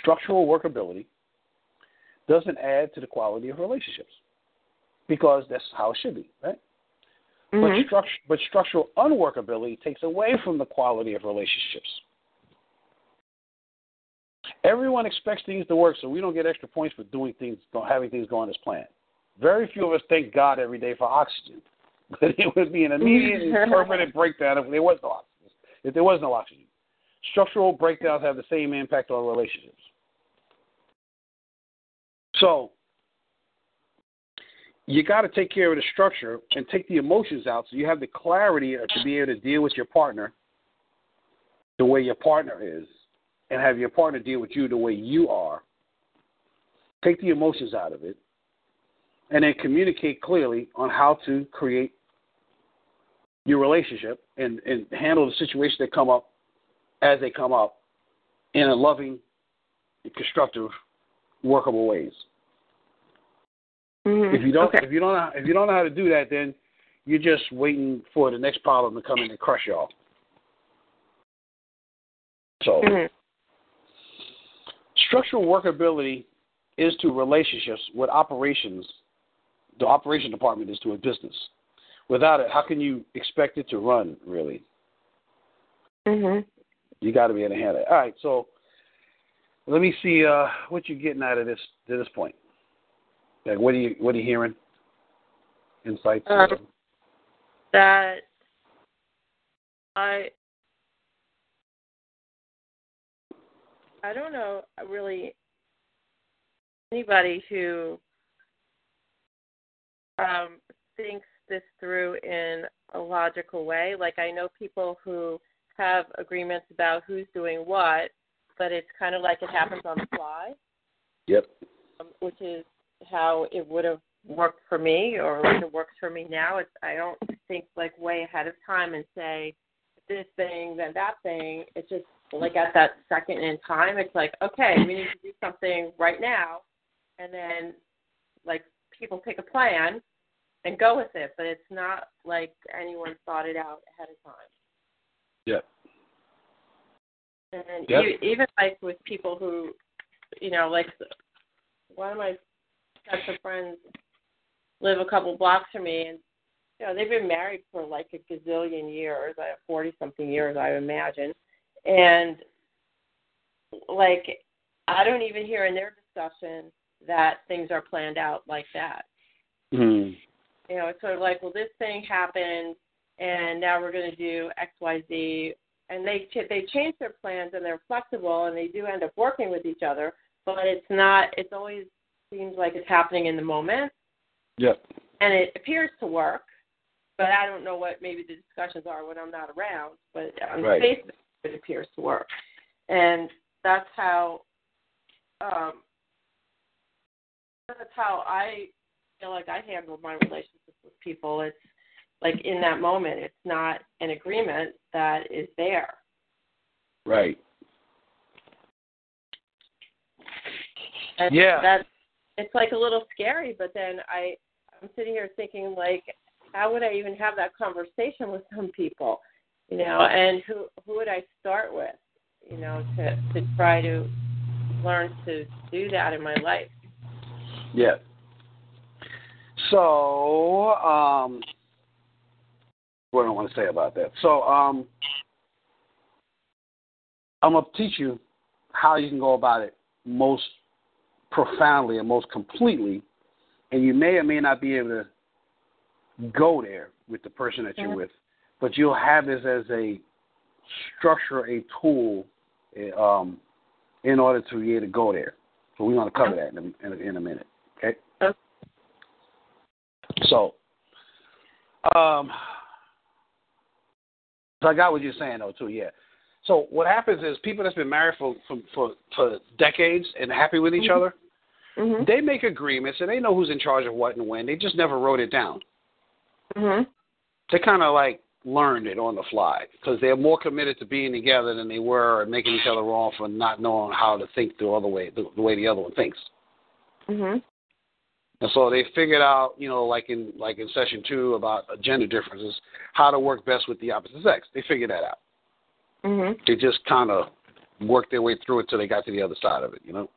structural workability doesn't add to the quality of relationships because that's how it should be, right? But, Mhm. struct- but structural unworkability takes away from the quality of relationships. Everyone expects things to work, so we don't get extra points for doing things, having things going as planned. Very few of us thank God every day for oxygen, but it would be an immediate and permanent breakdown if there was no oxygen. If there was no oxygen, structural breakdowns have the same impact on relationships. So you got to take care of the structure and take the emotions out, so you have the clarity to be able to deal with your partner the way your partner is, and have your partner deal with you the way you are. Take the emotions out of it, and then communicate clearly on how to create your relationship and, and handle the situations that come up as they come up in a loving, constructive, workable ways. Mhm. If you don't, Okay. if you don't, know, if you don't know how to do that, then you're just waiting for the next problem to come in and crush y'all. So, Mhm. structural workability is to relationships what operations. The operation department is to a business. Without it, how can you expect it to run? Really, Mhm. you got to be able to handle it. All right, so let me see uh, what you're getting out of this to this point. Like, what are you what are you hearing? Insights. Um, That I I don't know really anybody who um thinks this through in a logical way. Like I know people who have agreements about who's doing what, but it's kind of like it happens on the fly, Yep. um, which is how it would have worked for me or it works for me now. It's I don't think like way ahead of time and say this thing then that thing. It's just like at that second in time, it's like okay, we need to do something right now, and then like people pick a plan and go with it. But it's not like anyone thought it out ahead of time. Yeah. And Yep. even like with people who, you know, like one of my sets of friends live a couple blocks from me, and you know they've been married for like a gazillion years, I forty something years, I imagine, and like I don't even hear in their discussion that things are planned out like that. Hmm. You know, it's sort of like, well, this thing happened, and now we're going to do X, Y, Z and they ch- they change their plans and they're flexible and they do end up working with each other, but it's not. It's always seems like it's happening in the moment, Yep. and it appears to work. But I don't know what maybe the discussions are when I'm not around. But on Right. the face it, it appears to work, and that's how. Um, that's how I feel like I handle my relationships with people. It's like in that moment, it's not an agreement that is there. Right. And Yeah. That it's like a little scary, but then I I'm sitting here thinking like, how would I even have that conversation with some people, you know? And who who would I start with, you know, to to try to learn to do that in my life? Yeah. So, um, what do I want to say about that? So, um, I'm gonna teach you how you can go about it most profoundly and most completely, and you may or may not be able to go there with the person that you're with, but you'll have this as a structure, a tool, um, in order to be able to go there. So we're going to cover that in a, in a, in a minute. Okay. Okay. So, um, so I got what you're saying though too. Yeah. So what happens is people that's been married for for for, for decades and happy with each Mhm. other, Mhm. they make agreements and they know who's in charge of what and when. They just never wrote it down. Mhm. They kind of like learned it on the fly because they're more committed to being together than they were and making each other wrong for not knowing how to think the other way, the, the way the other one thinks. Mhm. And so they figured out, you know, like in like in session two about gender differences, how to work best with the opposite sex. They figured that out. Mhm. They just kind of worked their way through it till they got to the other side of it, you know.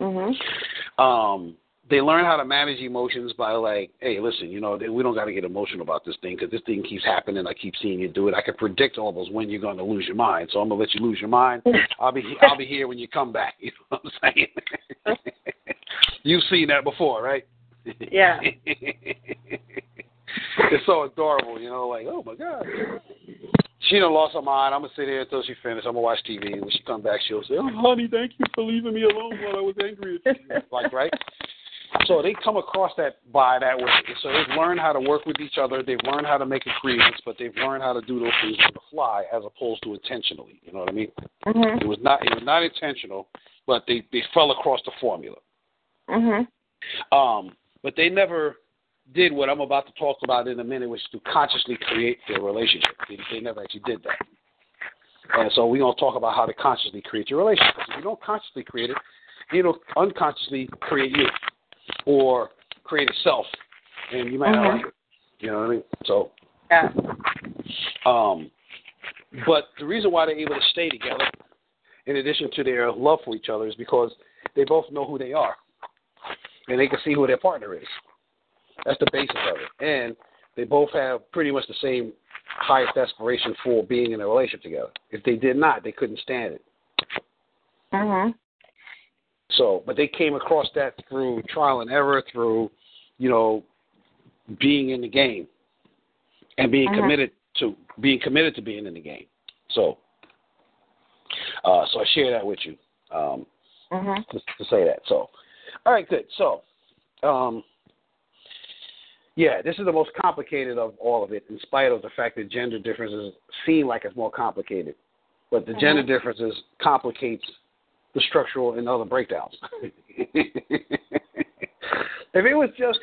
Mhm. Um, they learn how to manage emotions by like, hey, listen, you know, we don't got to get emotional about this thing because this thing keeps happening. I keep seeing you do it. I can predict almost when you're going to lose your mind, so I'm gonna let you lose your mind. I'll be I'll be here when you come back. You know what I'm saying? You've seen that before, right? Yeah. it's so adorable, you know, like, oh my God. She done lost her mind. I'm gonna sit here until she finishes. I'm gonna watch TV. When she come back, she'll say, "Oh, honey, thank you for leaving me alone while I was angry at you." like, right? So they come across that by that way. So they've learned how to work with each other. They've learned how to make agreements, but they've learned how to do those things on the fly as opposed to intentionally. You know what I mean? Mhm. It was not it was not intentional, but they they fell across the formula. Mm-hmm. Um, but they never did what I'm about to talk about in a minute, which is to consciously create their relationship. They, they never actually did that. And so we're going to talk about how to consciously create your relationship. If you don't consciously create it, it'll unconsciously create you or create itself. And you might not Mhm. like it. You know what I mean? So, Yeah. um, but the reason why they're able to stay together, in addition to their love for each other, is because they both know who they are. And they can see who their partner is. That's the basis of it. And they both have pretty much the same highest aspiration for being in a relationship together. If they did not, they couldn't stand it. Mhm. So, but they came across that through trial and error, through, you know, being in the game and being Mhm. committed to being committed to being in the game. So, uh, so I share that with you um, Mhm. to, to say that. So, all right, good. So, um, yeah, this is the most complicated of all of it, in spite of the fact that gender differences seem like it's more complicated. But the gender differences complicates the structural and other breakdowns. if it was just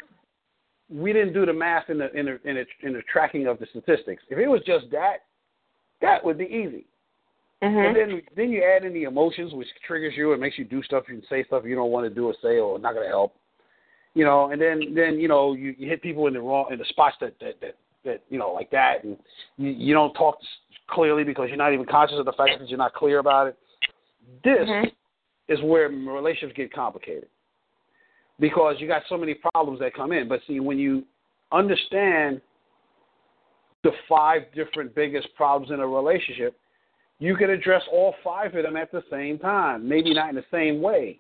we didn't do the math in the in the in the, in the tracking of the statistics. If it was just that, that would be easy. And Mhm. then then you add in the emotions, which triggers you and makes you do stuff and say stuff you don't want to do or say or not going to help. You know, and then then you know you, you hit people in the wrong in the spots that that that, that you know like that, and you, you don't talk clearly because you're not even conscious of the fact that you're not clear about it. This Mhm. is where relationships get complicated because you got so many problems that come in. But see, when you understand the five different biggest problems in a relationship, you can address all five of them at the same time. Maybe not in the same way,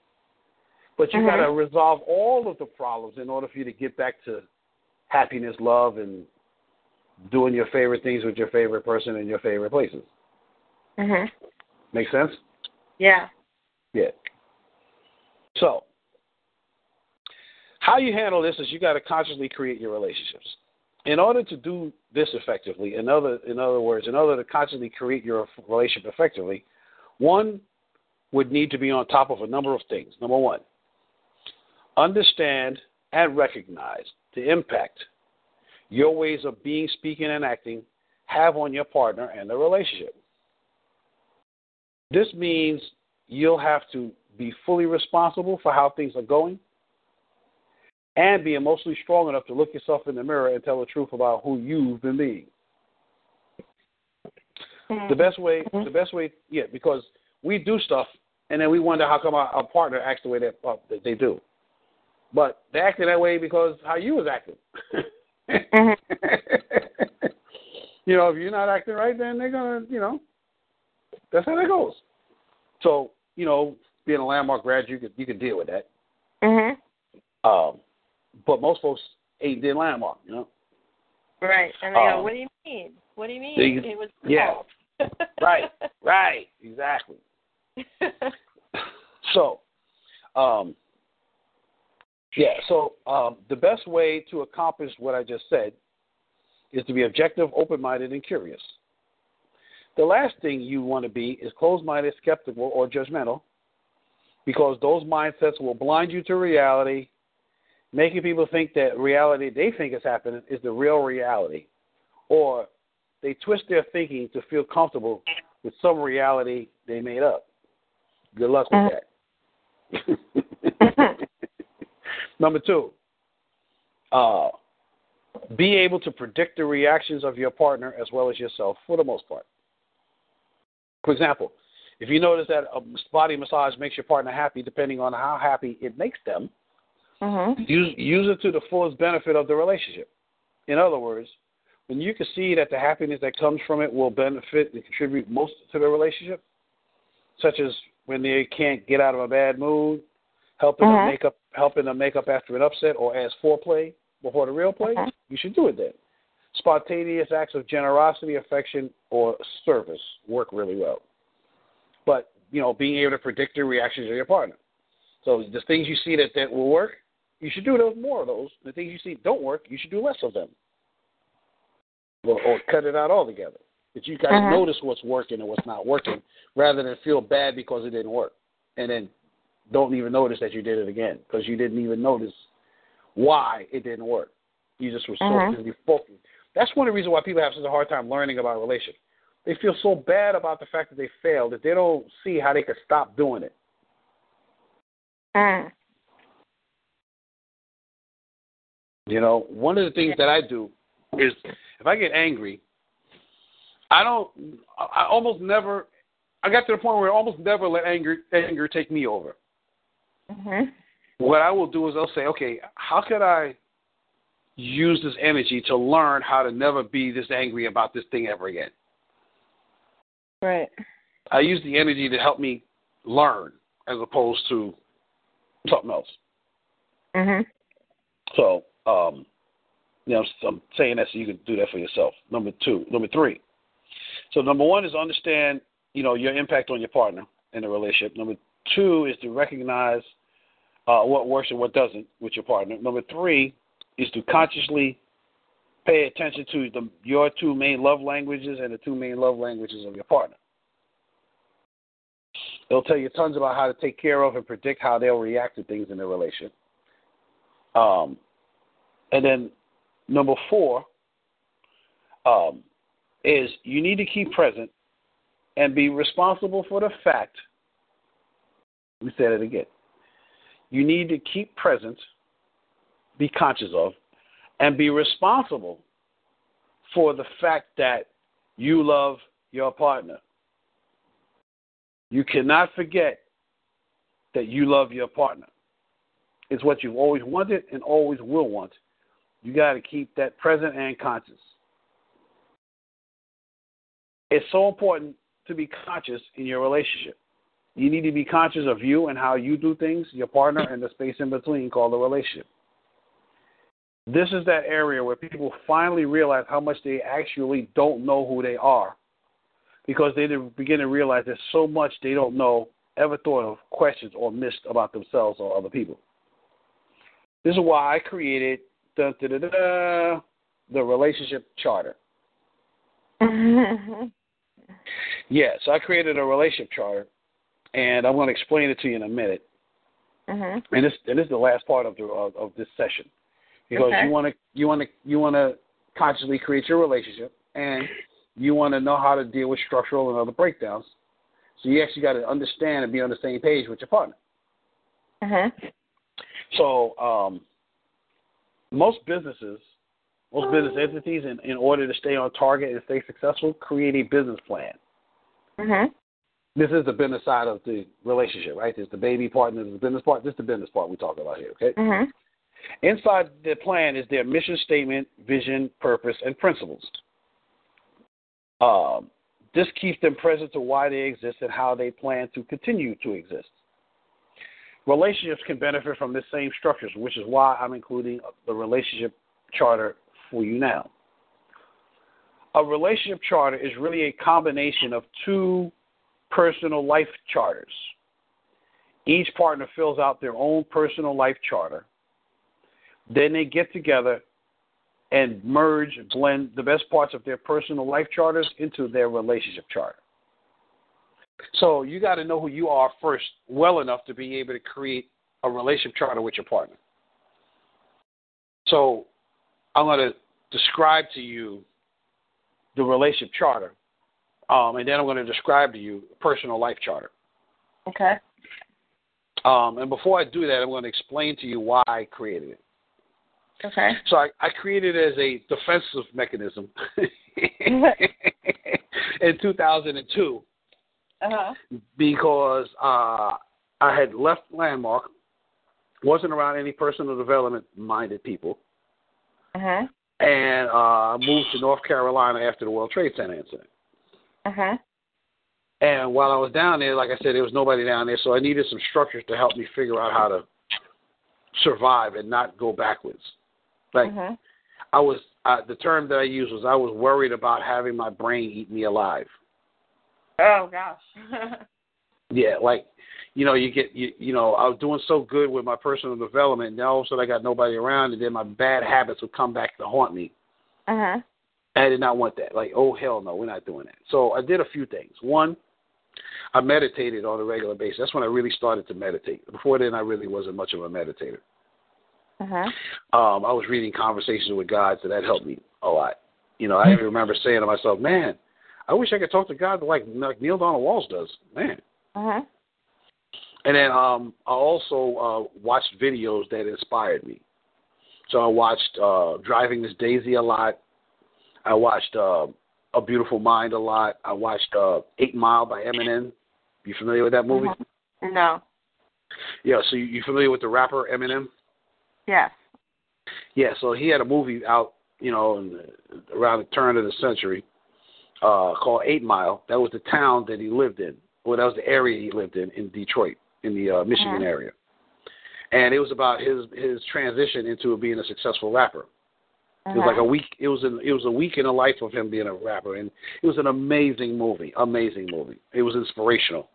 but you Mhm. got to resolve all of the problems in order for you to get back to happiness, love, and doing your favorite things with your favorite person in your favorite places. Mhm. Make sense? Yeah. Yeah. So, how you handle this is you got to consciously create your relationships. In order to do this effectively, in other in other words, in order to consciously create your relationship effectively, one would need to be on top of a number of things. Number one, understand and recognize the impact your ways of being, speaking, and acting have on your partner and the relationship. This means you'll have to be fully responsible for how things are going and be emotionally strong enough to look yourself in the mirror and tell the truth about who you've been being. The best way, the best way, yeah, because we do stuff and then we wonder how come our, our partner acts the way that, uh, that they do. But they acted that way because how you was acting. you know, if you're not acting right, then they're gonna, you know, that's how that goes. So, you know, being a landmark grad, you could you could deal with that. Mhm. Um, but most folks ain't did landmark, you know. Right. And they Um, go, "What do you mean? What do you mean? they- it was yeah. Right, right, exactly. So, um, yeah, so um, the best way to accomplish what I just said is to be objective, open minded, and curious. The last thing you want to be is closed minded, skeptical, or judgmental because those mindsets will blind you to reality, making people think that reality they think is happening is the real reality. Or they twist their thinking to feel comfortable with some reality they made up. Good luck with that. Number two, uh, be able to predict the reactions of your partner as well as yourself for the most part. For example, if you notice that a body massage makes your partner happy, depending on how happy it makes them, mhm. use, use it to the fullest benefit of the relationship. In other words, when you can see that the happiness that comes from it will benefit and contribute most to the relationship, such as when they can't get out of a bad mood, helping them Mhm. make up helping them make up after an upset or as foreplay before the real play, Mhm. you should do it then. Spontaneous acts of generosity, affection, or service work really well. But, you know, being able to predict the reactions of your partner. So the things you see that, that will work, you should do those more of those. The things you see don't work, you should do less of them. Or, or cut it out altogether. That you guys Mhm. notice what's working and what's not working, rather than feel bad because it didn't work, and then don't even notice that you did it again because you didn't even notice why it didn't work. You just were so Mhm. busy focused. That's one of the reasons why people have such a hard time learning about relationships. They feel so bad about the fact that they failed that they don't see how they could stop doing it. Mm. You know, one of the things that I do is if I get angry, I don't. I I almost never. I got to the point where I almost never let anger anger take me over. Mhm. What I will do is I'll say, okay, how could I use this energy to learn how to never be this angry about this thing ever again? Right. I use the energy to help me learn as opposed to something else. Mhm. So, um, you know, I'm saying that so you can do that for yourself. Number two, number three. So, number one is understand, you know, your impact on your partner in the relationship. Number two is to recognize uh, what works and what doesn't with your partner. Number three is to consciously pay attention to the, your two main love languages and the two main love languages of your partner. It'll tell you tons about how to take care of and predict how they'll react to things in the relationship. Um, and then number four um, is you need to keep present and be responsible for the fact. Me say that again. You need to keep present, be conscious of, and be responsible for the fact that you love your partner. You cannot forget that you love your partner. It's what you've always wanted and always will want. You got to keep that present and conscious. It's so important to be conscious in your relationship. You need to be conscious of you and how you do things, your partner, and the space in between called the relationship. This is that area where people finally realize how much they actually don't know who they are because they begin to realize there's so much they don't know, ever thought of, questions, or missed about themselves or other people. This is why I created the the relationship charter. yeah, so I created a relationship charter, and I'm going to explain it to you in a minute. Mm-hmm. And this and this is the last part of the of, of this session because Okay. you want to you want to you want to consciously create your relationship and you want to know how to deal with structural and other breakdowns. So you actually got to understand and be on the same page with your partner. Mm-hmm. So um, most businesses, most business entities, in, in order to stay on target and stay successful, create a business plan. Mm-hmm. This is the business side of the relationship, right? There's the baby part and there's the business part. This is the business part we're talking about here, okay? Mm-hmm. Inside the plan is their mission statement, vision, purpose, and principles. Um, this keeps them present to why they exist and how they plan to continue to exist. Relationships can benefit from this same structures, which is why I'm including the relationship charter for you now. A relationship charter is really a combination of two personal life charters. Each partner fills out their own personal life charter. Then they get together and merge, blend the best parts of their personal life charters into their relationship charter. So you got to know who you are first well enough to be able to create a relationship charter with your partner. So I'm going to describe to you the relationship charter, um, and then I'm going to describe to you a personal life charter. Okay. Um, and before I do that, I'm going to explain to you why I created it. Okay. So I, I created it as a defensive mechanism in 2002 Uh-huh. because uh, I had left Landmark, wasn't around any personal development minded people, Uh-huh. and uh, moved to North Carolina after the World Trade Center incident. Uh-huh. And while I was down there, like I said, there was nobody down there, so I needed some structures to help me figure out how to survive and not go backwards. Like Uh-huh. I was, uh, the term that I used was I was worried about having my brain eat me alive. Oh gosh. Yeah, like you know, you get you you know, I was doing so good with my personal development, and then all of a sudden I got nobody around, and then my bad habits would come back to haunt me. uh-huh. And I did not want that. Like, oh hell no, we're not doing that. So I did a few things. One, I meditated on a regular basis. That's when I really started to meditate. Before then, I really wasn't much of a meditator. Uh-huh. Um, I was reading Conversations with God, so that helped me a lot. You know, I even remember saying to myself, "Man, I wish I could talk to God like, like Neale Donald Walsch does." Man, Uh-huh. And then um, I also uh, watched videos that inspired me. So I watched uh, Driving Miss Daisy a lot. I watched uh, A Beautiful Mind a lot. I watched uh, Eight Mile by Eminem. You familiar with that movie? No. Yeah. So you, you familiar with the rapper Eminem? Yes. Yeah. So he had a movie out, you know, in the, around the turn of the century, uh, called Eight Mile. That was the town that he lived in. Well, that was the area he lived in in Detroit, in the uh, Michigan Uh-huh. area. And it was about his his transition into being a successful rapper. It was like a week. It was an, it was a week in the life of him being a rapper, and it was an amazing movie. Amazing movie. It was inspirational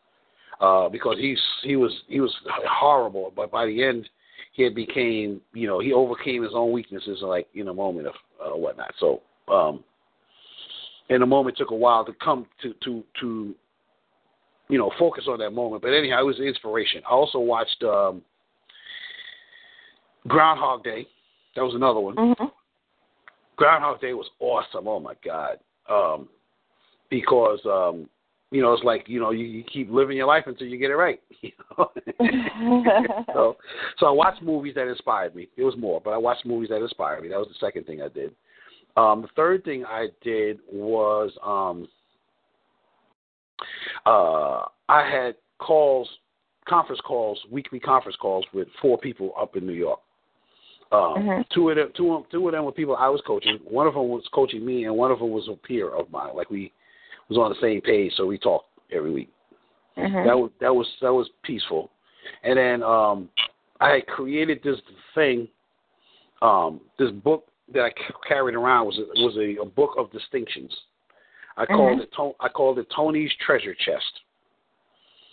uh, because he's he was he was horrible, but by the end he had became you know he overcame his own weaknesses like in a moment of uh, whatnot. So um, in a moment took a while to come to to to you know focus on that moment. But anyhow, it was an inspiration. I also watched um, Groundhog Day. That was another one. Mhm. Groundhog Day was awesome. Oh my god. Um, because um, you know it's like you know you, you keep living your life until you get it right. You know? so so I watched movies that inspired me. It was more, but I watched movies that inspired me. That was the second thing I did. Um, the third thing I did was um, uh, I had calls, conference calls, weekly conference calls with four people up in New York. Um, Mhm. Two of them, two, of- two of them were people I was coaching. One of them was coaching me, and one of them was a peer of mine. Like we was on the same page, so we talked every week. Mhm. That was that was that was peaceful. And then um, I had created this thing, um, this book that I c- carried around was a, was a, a book of distinctions. I called it I called it Tony's Treasure Chest.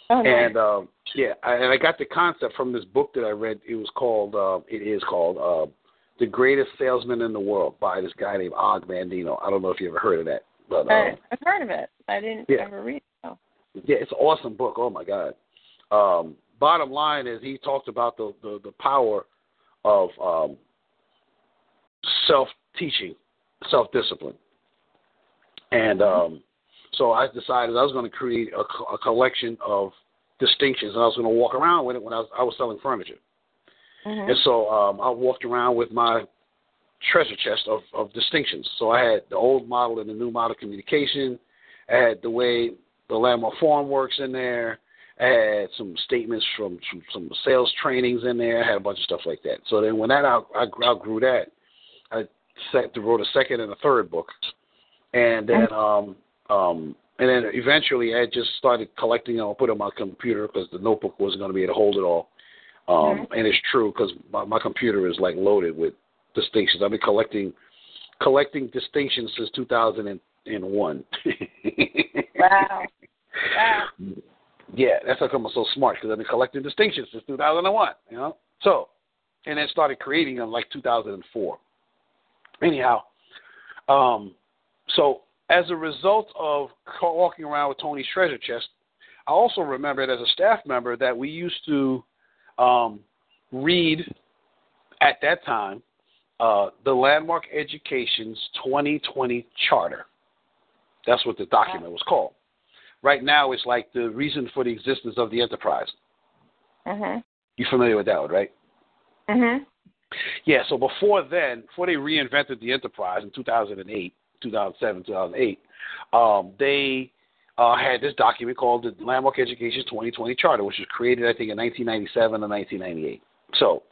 Oh, nice. And um, yeah, I, and I got the concept from this book that I read. It was called, uh, it is called uh, "The Greatest Salesman in the World" by this guy named Og Mandino. I don't know if you ever heard of that, but um, I've heard of it. I didn't Yeah. ever read it. though. yeah, it's an awesome book. Oh my god. Um, bottom line is he talked about the the, the power of um, self teaching, self discipline, and um, so I decided I was going to create a, a collection of distinctions, and I was going to walk around with it when I was I was selling furniture. Mhm. And so um, I walked around with my treasure chest of, of distinctions. So I had the old model and the new model communication. I had the way the Landmark Forum works in there. I had some statements from, from some sales trainings in there. I had a bunch of stuff like that. So then when that out, I outgrew that, I set wrote a second and a third book, and then um um and then eventually I just started collecting them. I put it on my computer because the notebook wasn't going to be able to hold it all. Um, And it's true because my, my computer is like loaded with distinctions. I've been collecting collecting distinctions since 2001. Wow. Wow. Yeah, that's how come I'm so smart because I've been collecting distinctions since 2001. You know, so and then started creating them like 2004. Anyhow, um, so as a result of walking around with Tony's treasure chest, I also remembered as a staff member that we used to um, read at that time uh, the Landmark Education's 2020 Charter. That's what the document was called. Right now, it's like the reason for the existence of the enterprise. Mhm. You familiar with that one, right? Mhm. Yeah, so before then, before they reinvented the enterprise in 2008, 2007, 2008, um, they uh, had this document called the Landmark Education 2020 Charter, which was created, I think, in 1997 or 1998. So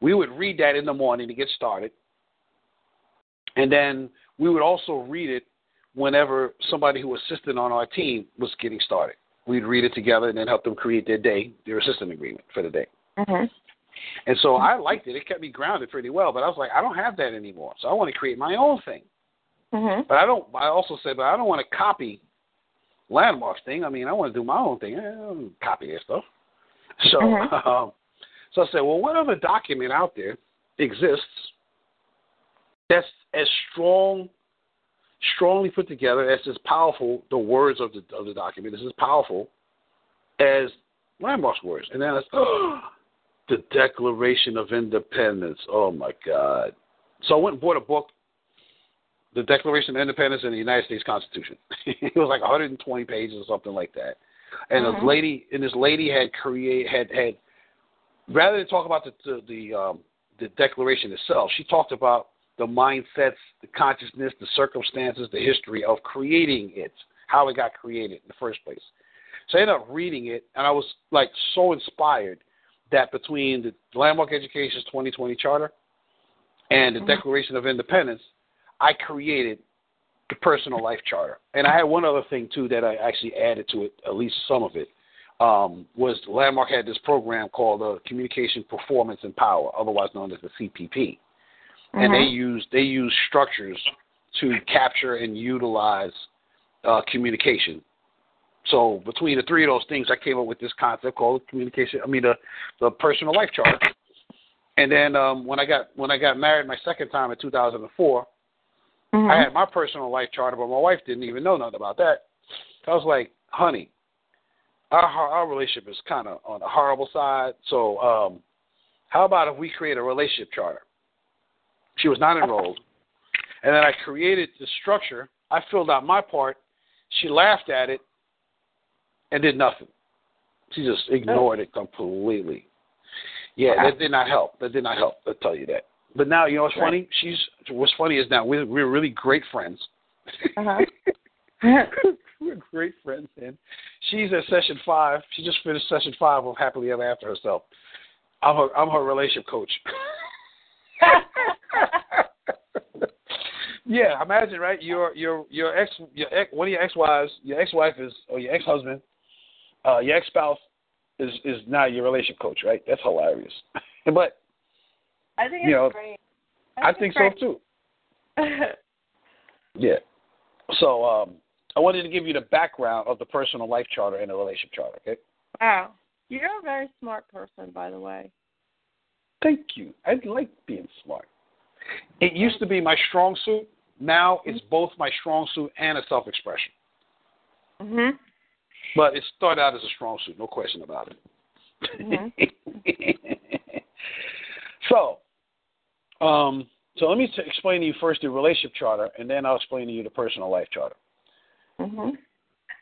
we would read that in the morning to get started, and then we would also read it whenever somebody who assisted on our team was getting started. We'd read it together and then help them create their day, their assistant agreement for the day. Mhm. And so I liked it. It kept me grounded pretty well. But I was like, I don't have that anymore. So I want to create my own thing. Mhm. But I don't. I also say, but I don't want to copy Landmark's thing. I mean, I want to do my own thing. I don't copy their stuff. So, Mhm. um, so I said, well, what other document out there exists that's as strong, strongly put together, as as powerful? The words of the of the document is as powerful as Landmark's words. And then it's the Declaration of Independence. Oh my God! So I went and bought a book the Declaration of Independence and the United States Constitution. it was like 120 pages or something like that. And this Mhm. lady and this lady had create had had rather than talk about the the the, um, the Declaration itself, she talked about the mindsets, the consciousness, the circumstances, the history of creating it, how it got created in the first place. So I ended up reading it, and I was like so inspired that between the Landmark Education's 2020 Charter and the Mhm. Declaration of Independence, I created the personal life charter. And I had one other thing too that I actually added to it, at least some of it, um, was Landmark had this program called uh, Communication Performance and Power, otherwise known as the CPP. And they Mhm. use they use structures to capture and utilize uh, communication. So between the three of those things, I came up with this concept called communication. I mean, the the personal life charter. And then um, when I got when I got married my second time in 2004, Mhm. I had my personal life charter, but my wife didn't even know nothing about that. I was like, honey, our our relationship is kind of on the horrible side. So um, how about if we create a relationship charter? She was not enrolled, and then I created the structure. I filled out my part. She laughed at it and did nothing. She just ignored it completely. Yeah, that did not help. That did not help. I'll tell you that. But now, you know what's Right. funny? She's what's funny is now we're we're really great friends. Uh-huh. we're great friends, and she's at session five. She just finished session five of Happily Ever After herself. I'm her I'm her relationship coach. yeah, imagine right. Your your your ex your ex, one of your ex wives, your ex wife is or your ex husband, uh, your ex spouse is is now your relationship coach, right? That's hilarious. but I think it's You know, great. I think so too. Yeah. So um I wanted to give you the background of the personal life charter and the relationship charter. Okay. Wow. You're a very smart person, by the way. Thank you. I like being smart. It used to be my strong suit. Now it's both my strong suit and a self expression. Mhm. But it started out as a strong suit, no question about it. Mhm. so, um, so let me t- explain to you first the relationship charter, and then I'll explain to you the personal life charter. Mhm.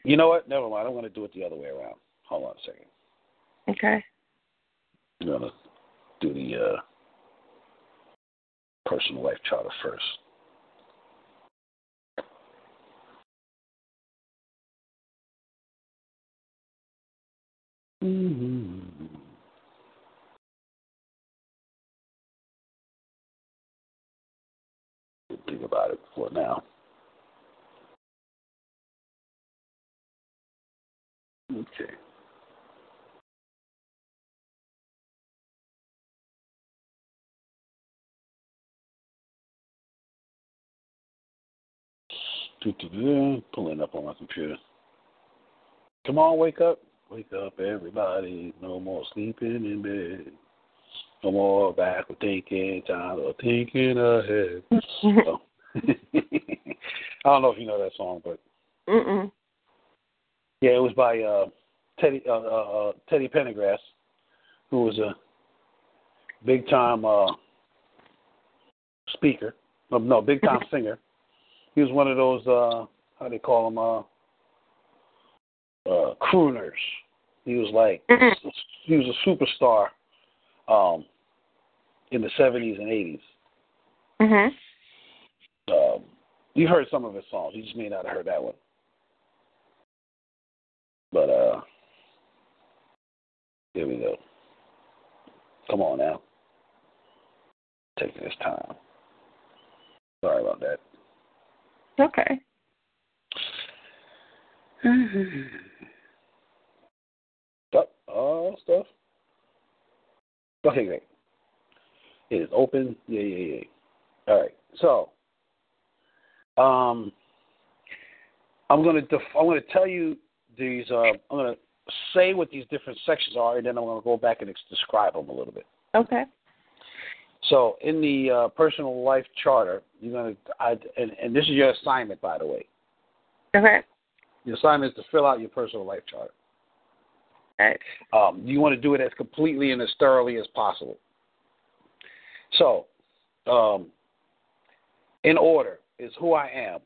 You know what? Never mind. I'm going to do it the other way around. Hold on a second. Okay. I'm going to do the uh, personal life charter first. Mm-hmm. Think about it for now. Okay. Pulling up on my computer. Come on, wake up. Wake up, everybody. No more sleeping in bed. No more backward thinking, time or thinking ahead. So, I don't know if you know that song, but Mm-mm. yeah, it was by uh, Teddy uh, uh, uh, Teddy Pendergrass, who was a big time uh, speaker. No, no, big time singer. He was one of those uh, how do they call them uh, uh, crooners. He was like he was a superstar um, in the seventies and eighties. Mhm. Um, you heard some of his songs. You just may not have heard that one. But uh, here we go. Come on now. Taking this time. Sorry about that. Okay. Stuff. Oh, stuff. Okay, great. It is open. Yeah, yeah, yeah. All right. So, um, I'm gonna def- I'm gonna tell you these. Uh, I'm gonna say what these different sections are, and then I'm gonna go back and ex- describe them a little bit. Okay. So, in the uh, personal life charter, you're gonna, I, and, and this is your assignment, by the way. Okay. Your assignment is to fill out your personal life charter. Okay. Um, you want to do it as completely and as thoroughly as possible. So, um, in order is who I am.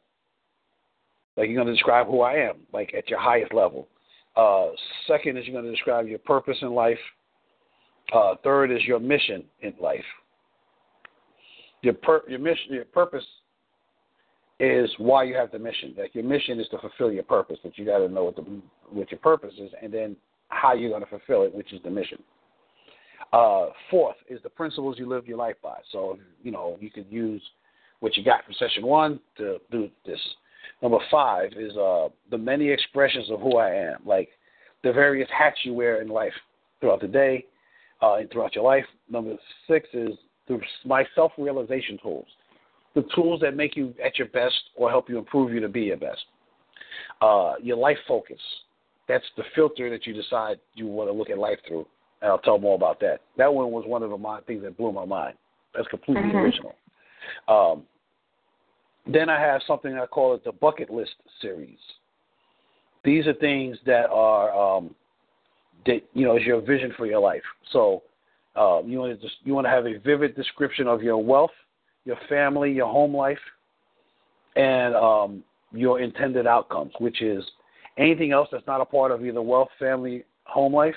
Like you're going to describe who I am, like at your highest level. Uh, second is you're going to describe your purpose in life. Uh, third is your mission in life. Your per- your mission, your purpose is why you have the mission. Like your mission is to fulfill your purpose, but you got to know what the what your purpose is, and then how you're going to fulfill it, which is the mission. Uh, fourth is the principles you live your life by. So you know you could use what you got from session one to do this. Number five is uh, the many expressions of who I am, like the various hats you wear in life throughout the day uh, and throughout your life. Number six is my self-realization tools, the tools that make you at your best or help you improve you to be your best. Uh, your life focus, that's the filter that you decide you want to look at life through. And I'll tell more about that. That one was one of the my, things that blew my mind. That's completely Mhm. original. Um, then I have something I call it the bucket list series. These are things that are um, that you know is your vision for your life. So um, you want to just, you want to have a vivid description of your wealth, your family, your home life, and um, your intended outcomes, which is anything else that's not a part of either wealth, family, home life,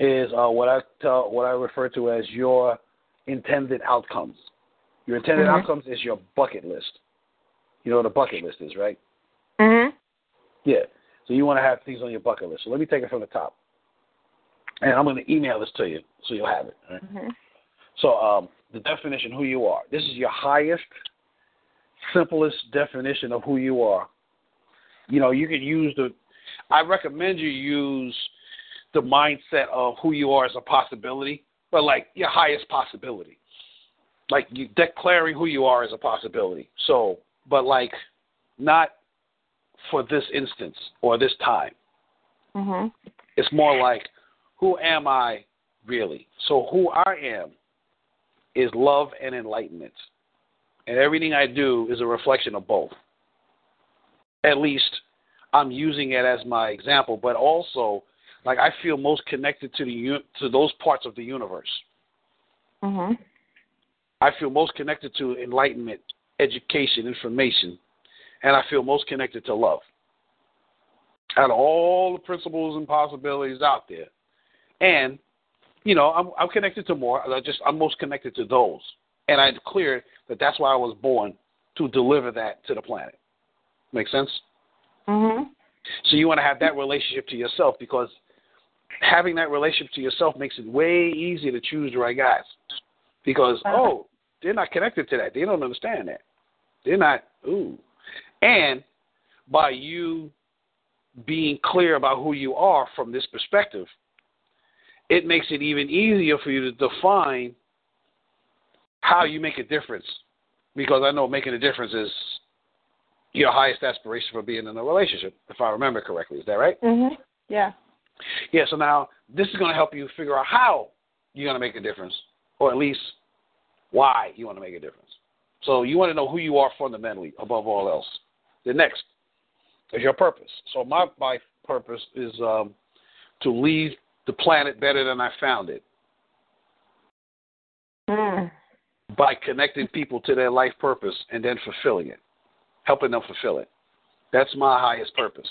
is uh, what I tell what I refer to as your intended outcomes. Your intended Mhm. outcomes is your bucket list. You know what a bucket list is, right? Mhm. Yeah. So you want to have things on your bucket list. So let me take it from the top. And I'm going to email this to you so you'll have it. right? Mhm. So um, the definition who you are. This is your highest, simplest definition of who you are. You know, you can use the. I recommend you use the mindset of who you are as a possibility, but like your highest possibility. Like you declaring who you are as a possibility. So, but like not for this instance or this time. Mhm. It's more like, who am I really? So, who I am is love and enlightenment. And everything I do is a reflection of both. At least I'm using it as my example, but also, like, I feel most connected to the to those parts of the universe. Mhm. I feel most connected to enlightenment, education, information, and I feel most connected to love. Out of all the principles and possibilities out there, and you know, I'm, I'm connected to more. I just I'm most connected to those, and I declare that that's why I was born to deliver that to the planet. Make sense? Mhm. So you want to have that relationship to yourself because having that relationship to yourself makes it way easier to choose the right guys. Because Uh-huh. oh, they're not connected to that. They don't understand that. They're not ooh. And by you being clear about who you are from this perspective, it makes it even easier for you to define how you make a difference. Because I know making a difference is your highest aspiration for being in a relationship, if I remember correctly. Is that right? Mhm. Yeah. Yeah, so now this is going to help you figure out how you're going to make a difference, or at least why you want to make a difference. So you want to know who you are fundamentally above all else. The next is your purpose. So my, my purpose is um, to leave the planet better than I found it Mm. by connecting people to their life purpose and then fulfilling it, helping them fulfill it. That's my highest purpose.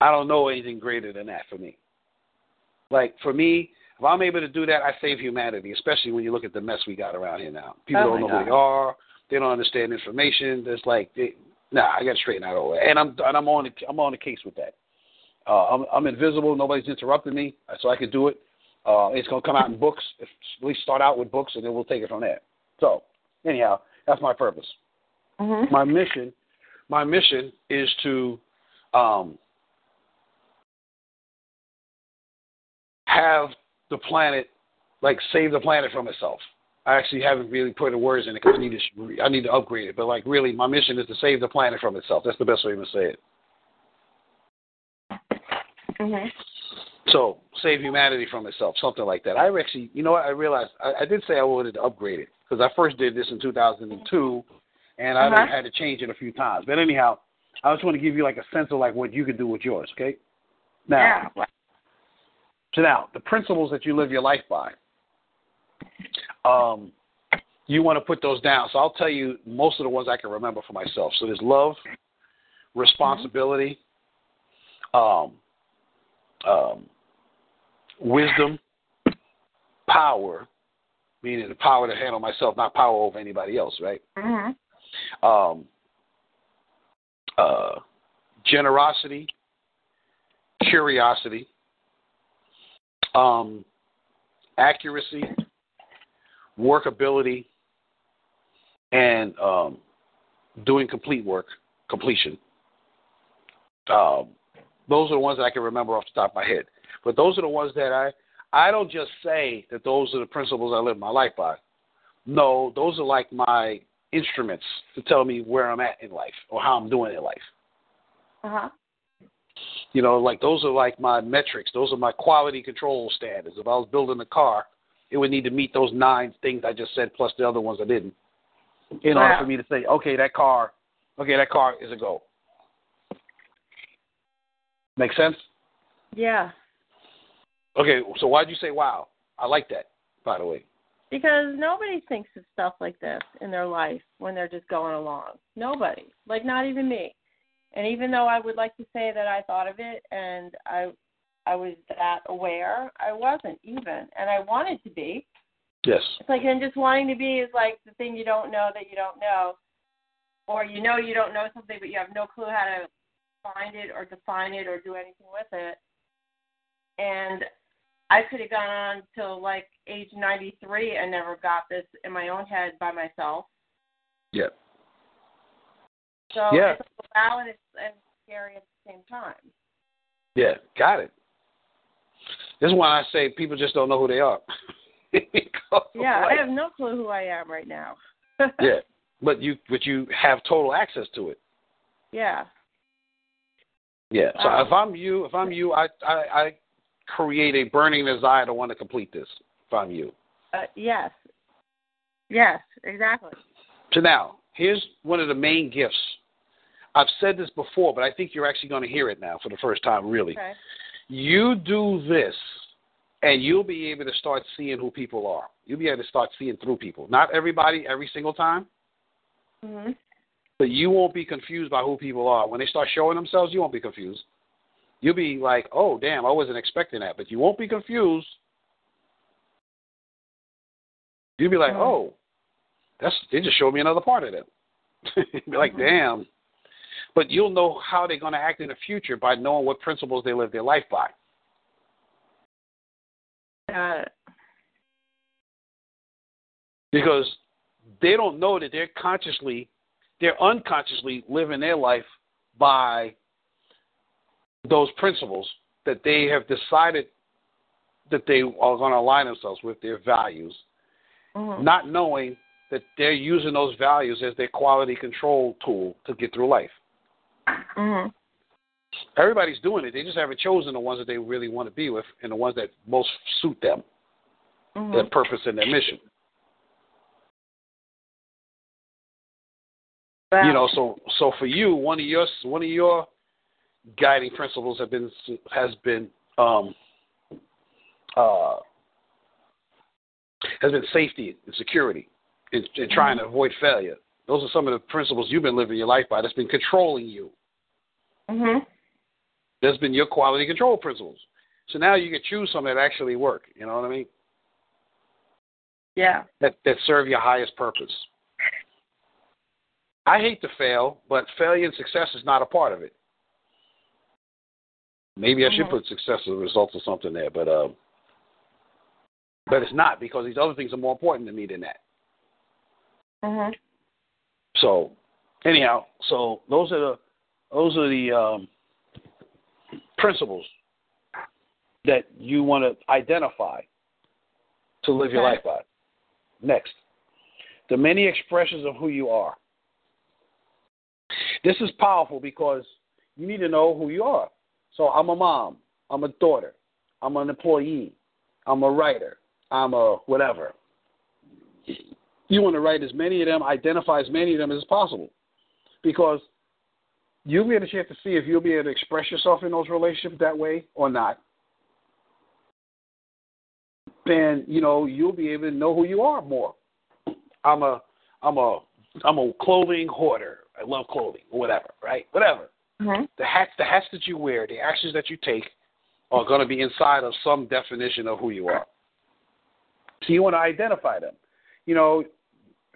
I don't know anything greater than that for me. Like for me, if I'm able to do that, I save humanity, especially when you look at the mess we got around here now. People Oh don't know who they are. They don't understand information. It's like, they, nah, I got to straighten out all that. And I'm and I'm on the, I'm on the case with that. Uh, I'm I'm invisible. Nobody's interrupting me, so I can do it. Uh, it's gonna come out in books. If, at least start out with books, and then we'll take it from there. So anyhow, that's my purpose. Mhm. My mission, my mission is to um, have the planet, like save the planet from itself. I actually haven't really put the words in it because I need to I need to upgrade it. But like really, my mission is to save the planet from itself. That's the best way to say it. Mhm. So save humanity from itself, something like that. I actually, you know what? I realized I, I did say I wanted to upgrade it because I first did this in 2002, and I Uh-huh. had to change it a few times. But anyhow, I just want to give you like a sense of like what you could do with yours. Okay. Now, Yeah. So now the principles that you live your life by, um, you want to put those down. So I'll tell you most of the ones I can remember for myself. So there's love, responsibility, um, um, wisdom, power, meaning the power to handle myself, not power over anybody else, right? Mhm. Um, uh, generosity, curiosity, um, accuracy, workability, and um, doing complete work, completion. Um, those are the ones that I can remember off the top of my head. But those are the ones that I I don't just say that those are the principles I live my life by. No, those are like my instruments to tell me where I'm at in life or how I'm doing in life. Uh-huh. You know, like those are like my metrics. Those are my quality control standards. If I was building a car, it would need to meet those nine things I just said plus the other ones I didn't. In order for me to say, okay, that car, okay, that car is a go. Make sense? Yeah. Okay, so why'd you say wow? I like that, by the way. Because nobody thinks of stuff like this in their life when they're just going along. Nobody. Like not even me. And even though I would like to say that I thought of it and I I was that aware, I wasn't even. And I wanted to be. Yes. It's like and just wanting to be is like the thing you don't know that you don't know. Or you know you don't know something but you have no clue how to find it or define it or do anything with it. And I could have gone on till like age 93 and never got this in my own head by myself. Yeah. So Yeah. it's wow and it's and scary at the same time. Yeah, got it. This is why I say people just don't know who they are. Yeah, I have no clue who I am right now. yeah. but you but you have total access to it. Yeah. Yeah. So Um, if I'm you, if I'm you, I, I I create a burning desire to want to complete this. If I'm you. Uh, yes. Yes, exactly. So now, here's one of the main gifts. I've said this before, but I think you're actually going to hear it now for the first time, really. Okay. You do this, and you'll be able to start seeing who people are. You'll be able to start seeing through people. Not everybody every single time, Mhm. but you won't be confused by who people are. When they start showing themselves, you won't be confused. You'll be like, oh, damn, I wasn't expecting that. But you won't be confused. You'll be like, Mhm. oh, that's they just showed me another part of it. You'll be like, damn. But you'll know how they're going to act in the future by knowing what principles they live their life by. It. because they don't know that they're consciously, they're unconsciously living their life by those principles that they have decided that they are going to align themselves with their values, Mhm. not knowing that they're using those values as their quality control tool to get through life. Mhm. Everybody's doing it. They just haven't chosen the ones that they really want to be with and the ones that most suit them, their Mhm. purpose and their mission. Wow. you know so so for you one of your one of your guiding principles have been has been um uh has been safety and security and, and trying to avoid failure those are some of the principles you've been living your life by that's been controlling you Mhm. that's been your quality control principles so now you can choose some that actually work you know what i mean Yeah. that that serve your highest purpose I hate to fail, but failure and success is not a part of it. Maybe I should Mhm. put success as a result of something there, but uh, but it's not because these other things are more important to me than that. Mhm. So anyhow, so those are the those are the um, principles that you want to identify to live your life by. Next, the many expressions of who you are. This is powerful because you need to know who you are. So I'm a mom, I'm a daughter, I'm an employee, I'm a writer, I'm a whatever. You want to write as many of them, identify as many of them as possible. Because you'll be able to chance to see if you'll be able to express yourself in those relationships that way or not. Then, you know, you'll be able to know who you are more. I'm a I'm a I'm a clothing hoarder. I love clothing or whatever, right? Whatever. Mhm. The hats the hats that you wear, the actions that you take are going to be inside of some definition of who you are. So you want to identify them. You know,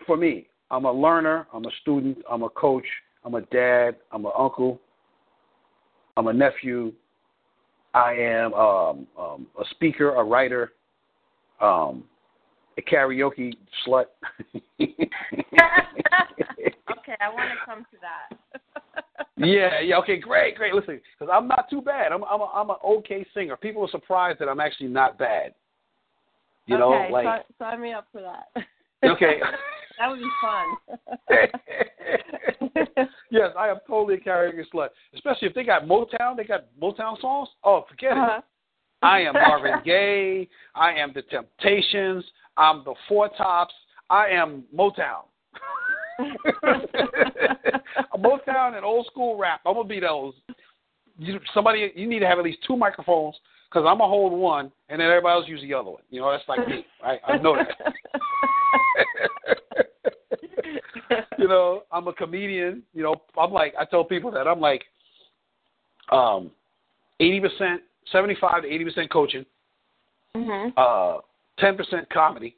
for me, I'm a learner, I'm a student, I'm a coach, I'm a dad, I'm an uncle, I'm a nephew, I am um, um, a speaker, a writer, um, a karaoke slut. okay, I want to come to that. yeah, yeah, okay, great, great. Listen, because I'm not too bad. I'm I'm a, I'm an okay singer. People are surprised that I'm actually not bad. You know, like sign, sign me up for that. okay. that would be fun. yes, I am totally a karaoke slut. Especially if they got Motown, they got Motown songs. Oh, forget Uh-huh. it. I am Marvin Gaye. I am the Temptations. I'm the Four Tops. I am Motown. Motown and old school rap. I'm gonna be those. You, somebody, you need to have at least two microphones because I'm gonna hold one, and then everybody else use the other one. You know, that's like me. Right? I know that. you know, I'm a comedian. You know, I'm like I tell people that I'm like um, eighty percent, seventy-five to eighty percent coaching, mhm. uh, ten percent comedy,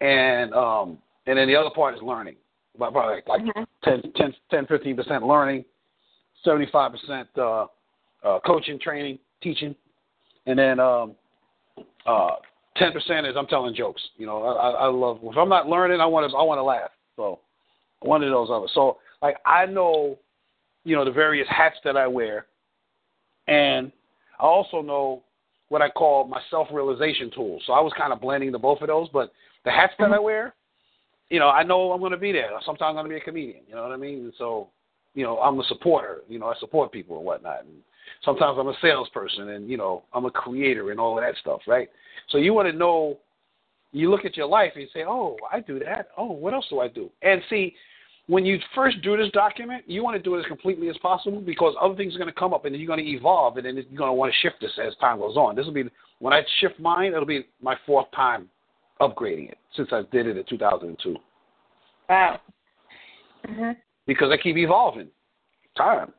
and um, and then the other part is learning. About Probably like, like Mhm. 10, 10, 10, 15 percent learning, seventy-five percent uh, uh, coaching, training, teaching, and then um, uh, ten percent is I'm telling jokes. You know, I, I I love if I'm not learning, I want to I want to laugh. So one of those others. So like I know, you know, the various hats that I wear, and I also know what I call my self-realization tools. So I was kind of blending the both of those, but the hats that I mm-hmm. wear, you know, I know I'm going to be there. Sometimes I'm going to be a comedian. You know what I mean? And so, you know, I'm a supporter. You know, I support people and whatnot. And sometimes I'm a salesperson, and you know, I'm a creator and all of that stuff, right? So you want to know. You look at your life and you say, "Oh, I do that. Oh, what else do I do?" And see, when you first do this document, you want to do it as completely as possible because other things are going to come up and then you're going to evolve and then you're going to want to shift this as time goes on. This will be when I shift mine, it'll be my fourth time upgrading it since I did it in 2002. Wow. Mm-hmm. Because I keep evolving, time.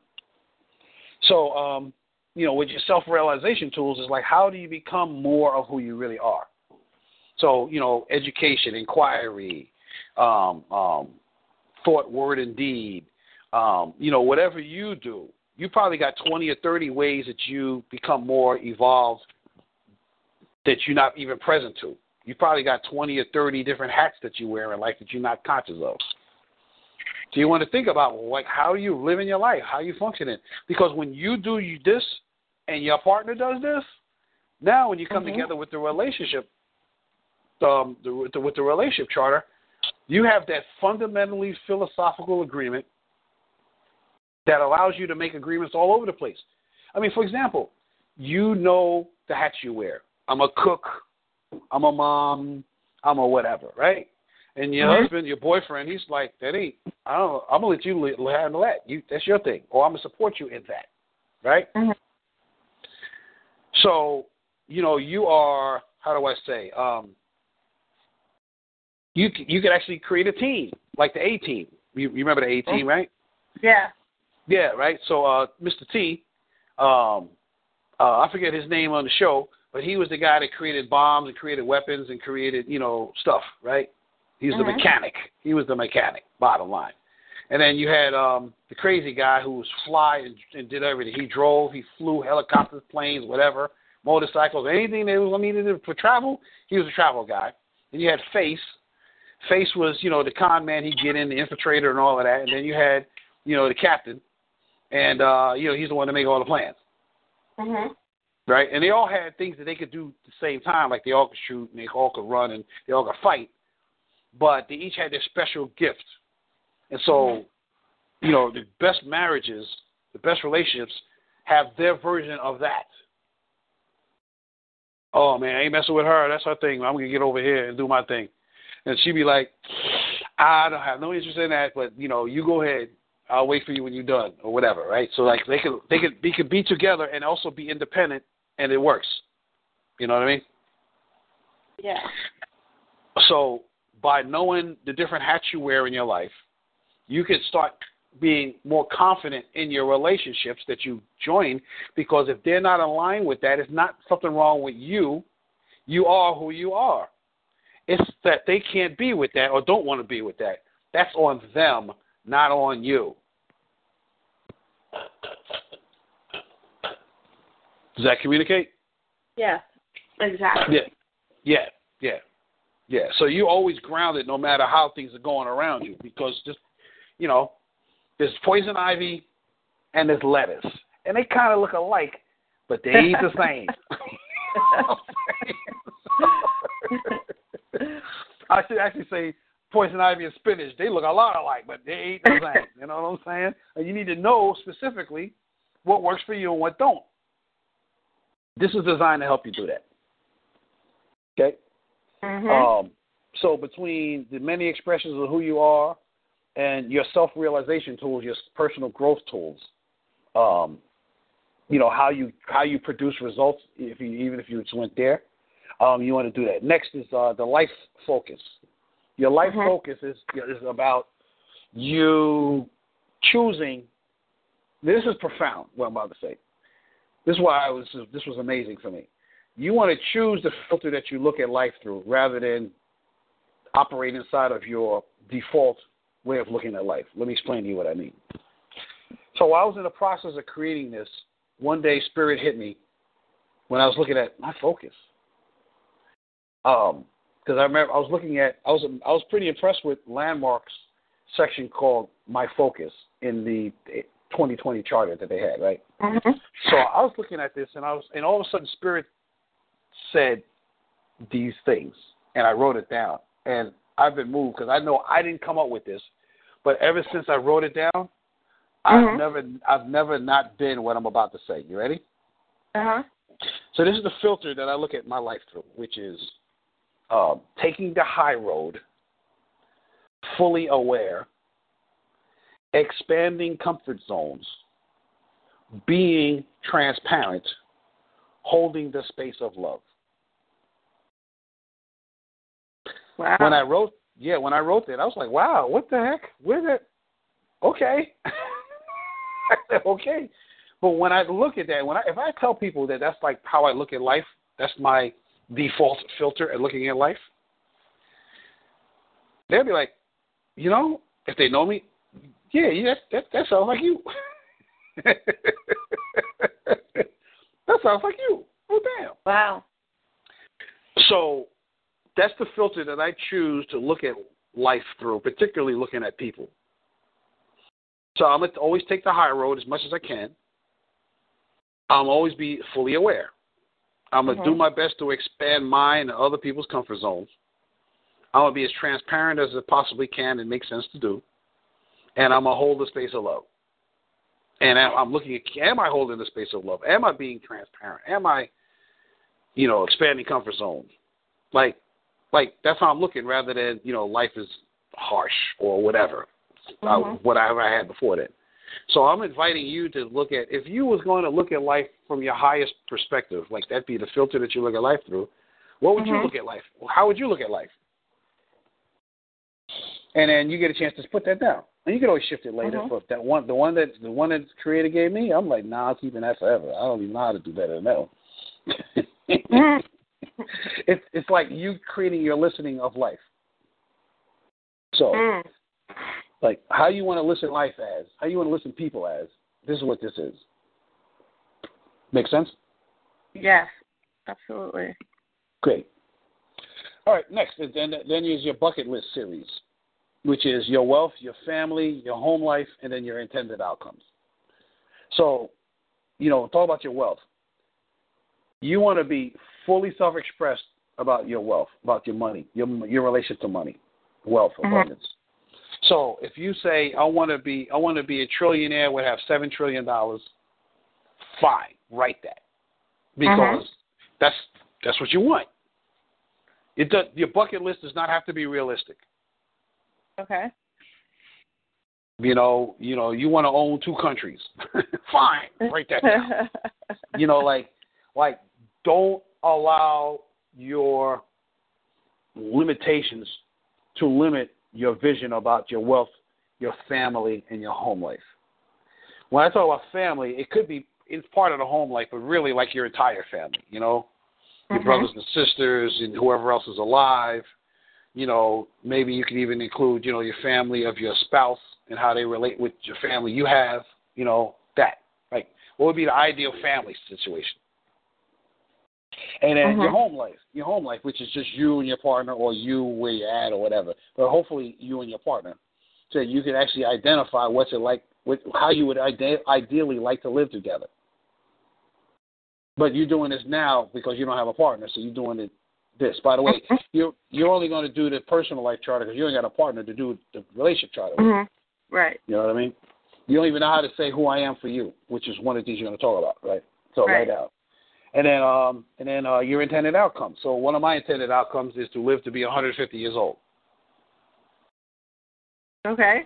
So, um, you know, with your self-realization tools, is like how do you become more of who you really are? So, you know, education, inquiry, um, um, thought, word, and deed. Um, you know, whatever you do, you probably got 20 or 30 ways that you become more evolved that you're not even present to. You probably got 20 or 30 different hats that you wear in life that you're not conscious of. So you want to think about like how you live in your life, how you functioning. Because when you do you this and your partner does this, now when you come mm-hmm. together with the relationship, um, the, with, the, with the relationship charter, you have that fundamentally philosophical agreement that allows you to make agreements all over the place. I mean, for example, you know the hats you wear. I'm a cook. I'm a mom. I'm a whatever, right? And your mm-hmm. husband, your boyfriend, he's like, that ain't. I don't. I'm gonna let you handle that. You, that's your thing, or I'm gonna support you in that, right? Mm-hmm. So, you know, you are. How do I say? Um, you you could actually create a team like the A team. You, you remember the A team, right? Yeah. Yeah, right. So, uh, Mr. T, um, uh, I forget his name on the show, but he was the guy that created bombs and created weapons and created you know stuff, right? He's mm-hmm. the mechanic. He was the mechanic. Bottom line. And then you had um, the crazy guy who was fly and, and did everything. He drove, he flew helicopters, planes, whatever, motorcycles, anything that was needed for travel. He was a travel guy. And you had Face. Face was, you know, the con man. He'd get in, the infiltrator, and all of that. And then you had, you know, the captain, and uh, you know, he's the one to make all the plans. Mhm. Right, and they all had things that they could do at the same time, like they all could shoot and they all could run and they all could fight but they each had their special gift. And so, you know, the best marriages, the best relationships have their version of that. Oh man, I ain't messing with her. That's her thing. I'm gonna get over here and do my thing. And she'd be like, ah, I don't have no interest in that, but you know, you go ahead. I'll wait for you when you're done or whatever, right? So like they could they could they could be together and also be independent and it works. You know what I mean? Yeah. So by knowing the different hats you wear in your life, you can start being more confident in your relationships that you join because if they're not aligned with that, it's not something wrong with you. You are who you are. It's that they can't be with that or don't want to be with that. That's on them, not on you. Does that communicate? Yeah, exactly. Yeah, yeah, yeah. Yeah, so you always grounded no matter how things are going around you because just you know, there's poison ivy and there's lettuce. And they kind of look alike, but they ain't the same. I should actually say poison ivy and spinach. They look a lot alike, but they ain't the same. You know what I'm saying? And you need to know specifically what works for you and what don't. This is designed to help you do that. Okay? Mm-hmm. Um, so between the many expressions of who you are and your self-realization tools, your personal growth tools, um, you know how you how you produce results. If you even if you just went there, um, you want to do that. Next is uh, the life focus. Your life focus is is about you choosing. This is profound. What I'm about to say. This is why I was. This was amazing for me you want to choose the filter that you look at life through rather than operate inside of your default way of looking at life. Let me explain to you what I mean. So while I was in the process of creating this, one day spirit hit me when I was looking at my focus. Um, because I remember I was looking at I was I was pretty impressed with landmarks section called my focus in the 2020 charter that they had, right? Mm-hmm. So I was looking at this and I was and all of a sudden spirit said these things, and I wrote it down. And I've been moved because I know I didn't come up with this, but ever since I wrote it down, I've Mhm. never I've never not been what I'm about to say. You ready? Uh huh. So this is the filter that I look at my life through, which is um, taking the high road, fully aware, expanding comfort zones, being transparent, holding the space of love. Wow. When I wrote, yeah, when I wrote that, I was like, wow, what the heck? Where that? Okay. Okay. But when I look at that, when I if I tell people that that's like how I look at life, that's my default filter at looking at life, they'll be like, you know, if they know me, yeah, yeah, that that, sounds like you. that sounds like you. Oh damn. wow. So that's the filter that I choose to look at life through, particularly looking at people. So I'm going to always take the high road as much as I can. I'm always be fully aware. I'm going to do my best to expand mine and other people's comfort zones. I'm going to be as transparent as I possibly can and makes sense to do. And I'm going to hold the space of love. And I'm looking at, am I holding the space of love? Am I being transparent? Am I, you know, expanding comfort zones? Like, like that's how I'm looking rather than, you know, life is harsh or whatever, uh, Mhm. whatever I had before that. So I'm inviting you to look at, if you was going to look at life from your highest perspective, like that be the filter that you look at life through, what would you Mhm. look at life? How would you look at life? And then you get a chance to put that down. And you can always shift it later. Mhm. But that one, the one that the one that the creator gave me, I'm like, nah, I'm keeping that forever. I don't even know how to do better than that one. Mhm. it's it's like you creating your listening of life. So, Mm. Like, how you want to listen life as, how you want to listen people as. This is what this is. Make sense? Yes. Absolutely. Great. All right, next, then then is your bucket list series, which is your wealth, your family, your home life, and then your intended outcomes. So, you know, talk about your wealth. You want to be fully self-expressed about your wealth, about your money, your your relation to money, wealth, Mhm. abundance. So, if you say I want to be I want to be a trillionaire, would have seven trillion dollars, fine, write that because uh-huh. that's that's what you want. It does, your bucket list does not have to be realistic. Okay. You know, you know, you want to own two countries. Fine, write that down. you know, like, like, don't allow your limitations to limit your vision about your wealth, your family, and your home life. When I talk about family, it could be it's part of the home life, but really like your entire family. You know, your Mhm. brothers and sisters and whoever else is alive. You know, maybe you could even include, you know, your family of your spouse and how they relate with your family you have. You know, that. Like, what would be the ideal family situation? And then your Mhm. home life, your home life, which is just you and your partner, or you where you're at, or whatever. But hopefully, you and your partner, so you can actually identify what's it like, what, how you would ide- ideally like to live together. But you're doing this now because you don't have a partner, so you're doing it this. By the way, you're you're only going to do the personal life charter because you ain't got a partner to do the relationship charter. with. Mhm. Right. You know what I mean? You don't even know how to say who I am for you, which is one of the things you're going to talk about, right? So Right. write out. And then um and then uh, your intended outcome. So one of my intended outcomes is to live to be 150 years old. Okay.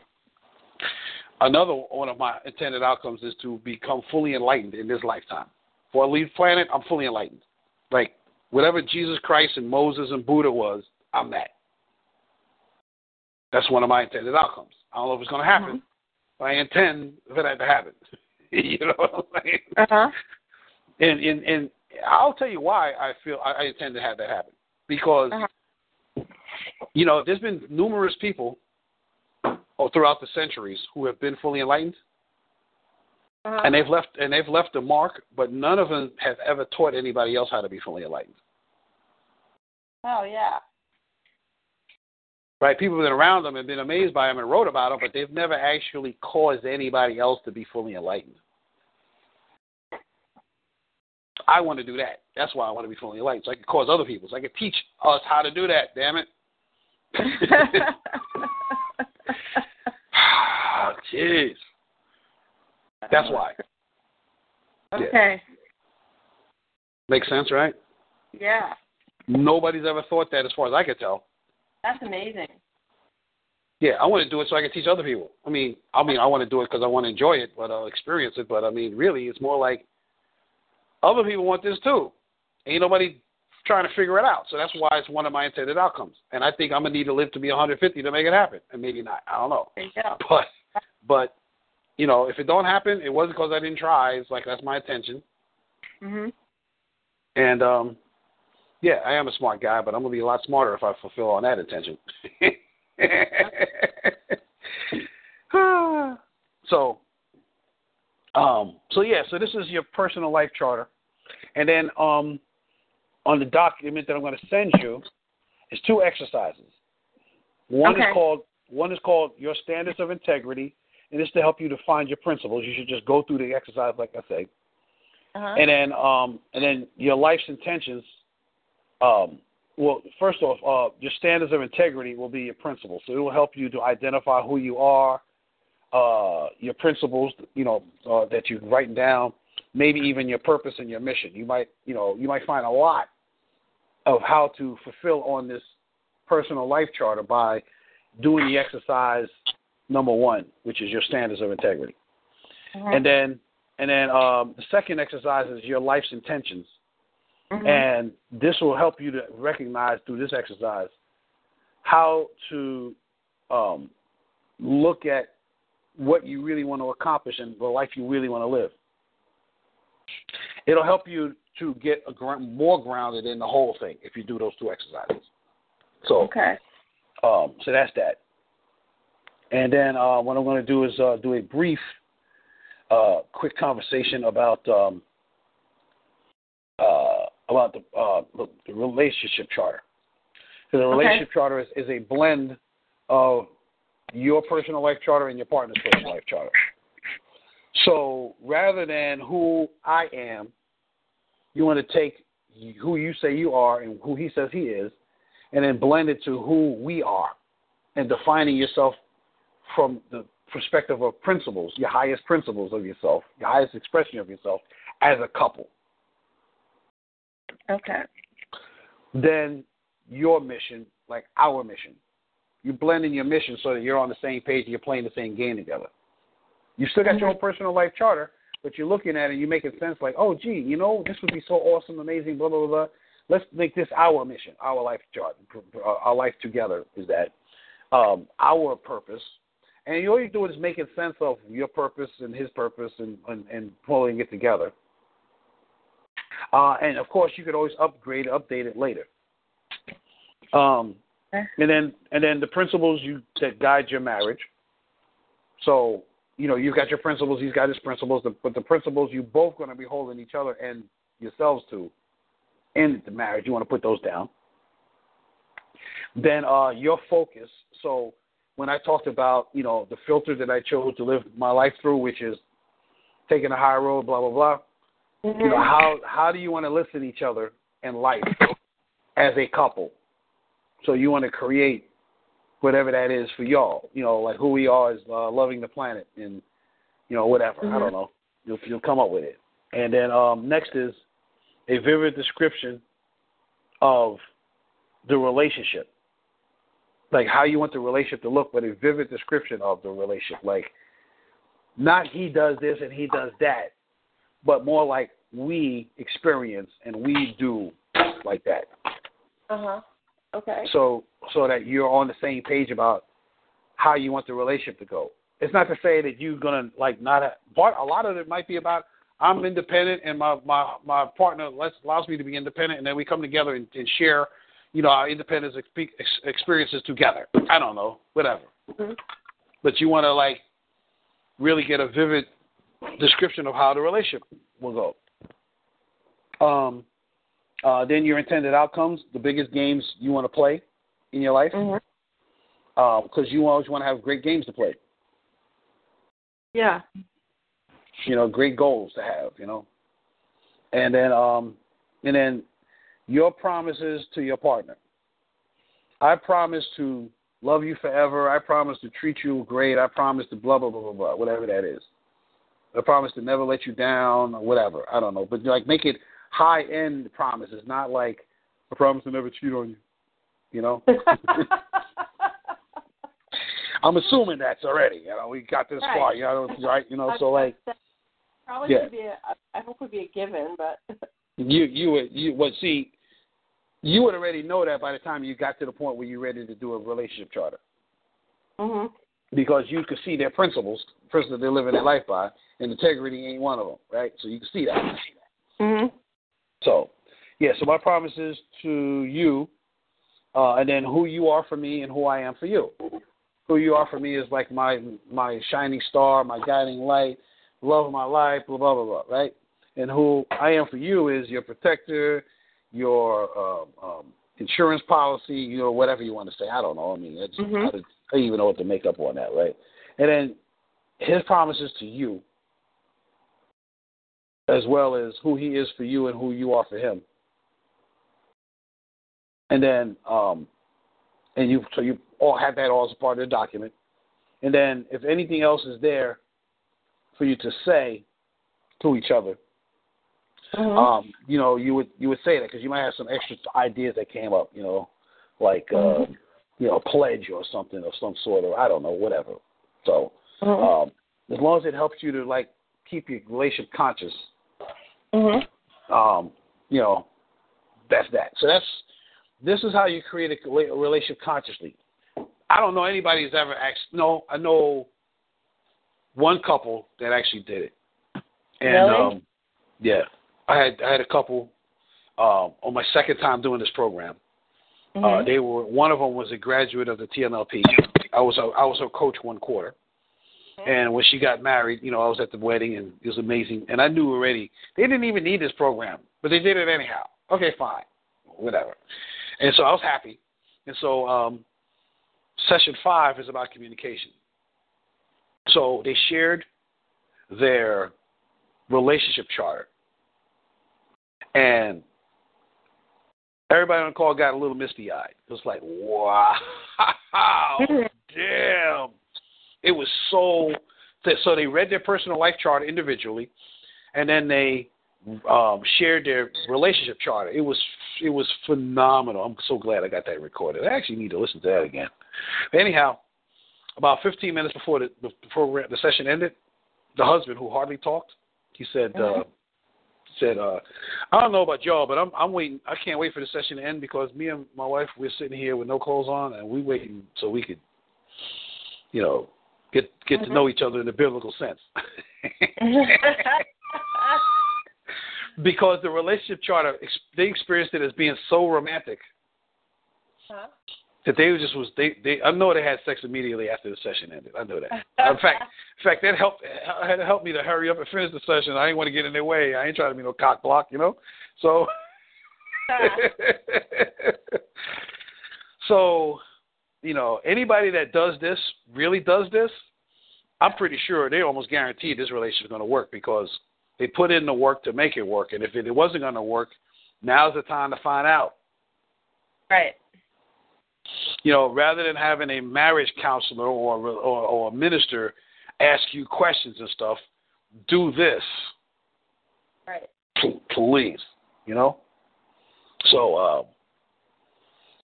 Another one of my intended outcomes is to become fully enlightened in this lifetime. For a lead planet, I'm fully enlightened. Like whatever Jesus Christ and Moses and Buddha was, I'm that. That's one of my intended outcomes. I don't know if it's going to happen, but I intend for that to happen. you know what I'm saying? Uh huh. And, and and I'll tell you why I feel I, I intend to have that happen because Uh-huh. you know there's been numerous people oh, throughout the centuries who have been fully enlightened Uh-huh. and they've left and they've left a mark, but none of them have ever taught anybody else how to be fully enlightened. Oh yeah. Right? People have been around them and been amazed by them and wrote about them, but they've never actually caused anybody else to be fully enlightened. I want to do that. That's why I want to be fully enlightened. So I can cause other people. So I can teach us how to do that, damn it. oh, jeez. That's why. Okay. Makes sense, right? Yeah. Nobody's ever thought that, as far as I can tell. That's amazing. Yeah, I want to do it so I can teach other people. I mean, I mean, I want to do it because I want to enjoy it, but I'll experience it. But I mean, really, it's more like other people want this too. Ain't nobody trying to figure it out. So that's why it's one of my intended outcomes. And I think I'm gonna need to live to be 150 to make it happen, and maybe not. I don't know. Go. But, but, you know, if it don't happen, it wasn't because I didn't try. It's like that's my intention. Mhm. And um, yeah, I am a smart guy, but I'm gonna be a lot smarter if I fulfill on that intention. so, um, so yeah, so this is your personal life charter, and then um, on the document that I'm going to send you is two exercises. One Okay. is called one is called your standards of integrity, and it's to help you to find your principles. You should just go through the exercise, like I say, Uh-huh. and then um, and then your life's intentions. Um, well, first off, uh, your standards of integrity will be your principles. So it will help you to identify who you are, uh, your principles, you know, uh, that you've written down, maybe even your purpose and your mission. You might, you know, you might find a lot of how to fulfill on this personal life charter by doing the exercise number one, which is your standards of integrity. Mhm. And then, and then um, the second exercise is your life's intentions. Mhm. And this will help you to recognize through this exercise how to um, look at what you really want to accomplish and the life you really want to live. It'll help you to get a gr- more grounded in the whole thing if you do those two exercises. So, okay. um, so that's that. And then uh, what I'm going to do is uh, do a brief, uh, quick conversation about um, uh, about the, uh, the the relationship charter. So the Okay. relationship charter is, is a blend of your personal life charter and your partner's personal life charter. So rather than who I am, you want to take who you say you are and who he says he is, and then blend it to who we are, and defining yourself from the perspective of principles, your highest principles of yourself, your highest expression of yourself as a couple. Okay. Then your mission, like our mission. You blend in your mission so that you're on the same page and you're playing the same game together. You still got your own personal life charter, but you're looking at it and you're making sense like, oh, gee, you know, this would be so awesome, amazing, blah, blah, blah. Let's make this our mission, our life chart, our life together is that um, our purpose. And all you're doing is making sense of your purpose and his purpose and, and, and pulling it together. Uh, and of course, you could always upgrade, update it later. Um, Okay. and then and then the principles you that guide your marriage. So you know you've got your principles, he's got his principles, but the principles you both going to be holding each other and yourselves to in the marriage. You want to put those down. Then uh, your focus. So when I talked about you know the filter that I chose to live my life through, which is taking a high road, blah blah blah. Mhm. You know how how do you want to listen to each other in life as a couple? So you want to create whatever that is for y'all. You know, like who we are is uh, loving the planet and you know whatever. I don't know. You'll you'll come up with it. And then um, next is a vivid description of the relationship, like how you want the relationship to look, but a vivid description of the relationship. Like not he does this and he does that, but more like we experience and we do like that. Uh-huh. Okay. So so that you're on the same page about how you want the relationship to go. It's not to say that you're gonna like not have, part. A lot of it might be about I'm independent and my my my partner lets, allows me to be independent, and then we come together and, and share, you know, our independence expe- ex- experiences together. I don't know, whatever. Mhm. But you want to like really get a vivid description of how the relationship will go. Um, uh, then your intended outcomes, the biggest games you want to play in your life, because you always want to have great games to play. Yeah. You know, great goals to have. You know, and then um, and then your promises to your partner. I promise to love you forever. I promise to treat you great. I promise to blah blah blah blah blah, whatever that is. I promise to never let you down or whatever. I don't know, but like make it high end promises, not like I promise to never cheat on you. You know. I'm assuming that's already. You know, we got this Right. far. You know, right? You know, so like probably Yeah. should be. A, I hope would be a given, but you you would you would see you would already know that by the time you got to the point where you're ready to do a relationship charter hmm because you could see their principles, principles they're living their life by, and integrity ain't one of them, right? So you can see that. hmm So, yeah. So my promise is to you, uh, and then who you are for me, and who I am for you. Who you are for me is like my my shining star, my guiding light, love of my life, blah blah blah blah, right? And who I am for you is your protector, your um, um, insurance policy, you know, whatever you want to say. I don't know. I mean. I, don't- I don't even know what to make up on that, right? And then his promises to you, as well as who he is for you and who you are for him. And then, um, and you so you all have that all as a part of the document. And then, if anything else is there for you to say to each other, hmm um, you know, you would you would say that because you might have some extra ideas that came up, you know, like uh, you know, a pledge or something of some sort, or I don't know, whatever. So, hmm um, as long as it helps you to like keep your relationship conscious, hmm um, you know, that's that. So that's this is how you create a a relationship consciously. I don't know anybody who's ever asked. No, I know one couple that actually did it, and Really? um, yeah, I had I had a couple um, on my second time doing this program. Mm-hmm. Uh, they were one of them was a graduate of the TMLP. I was a, I was her coach one quarter, and when she got married, you know, I was at the wedding and it was amazing. And I knew already they didn't even need this program, but they did it anyhow. Okay, fine, whatever. And so I was happy. And so um, session five is about communication. So they shared their relationship charter, and everybody on the call got a little misty eyed. It was like, wow, damn. It was so. So they read their personal life chart individually, and then they um, shared their relationship chart. It was it was phenomenal. I'm so glad I got that recorded. I actually need to listen to that again. But anyhow, about 15 minutes before the the program the session ended, the husband who hardly talked, he said. Uh, said, uh, I don't know about y'all, but I'm I'm waiting. I can't wait for the session to end because me and my wife we're sitting here with no clothes on and we waiting so we could, you know, get get to mm-hmm. know each other in a biblical sense. because the relationship charter they experienced it as being so romantic Huh? that they just was they they I know they had sex immediately after the session ended. I know that. In fact, in fact, that helped had helped me to hurry up and finish the session. I didn't want to get in their way. I ain't trying to be no cock block, you know. So, so, you know, anybody that does this really does this. I'm pretty sure they almost guaranteed this relationship is going to work because they put in the work to make it work. And if it wasn't going to work, now's the time to find out. right. you know, rather than having a marriage counselor or or, or a minister ask you questions and stuff, do this, Right. p- please. You know. So uh,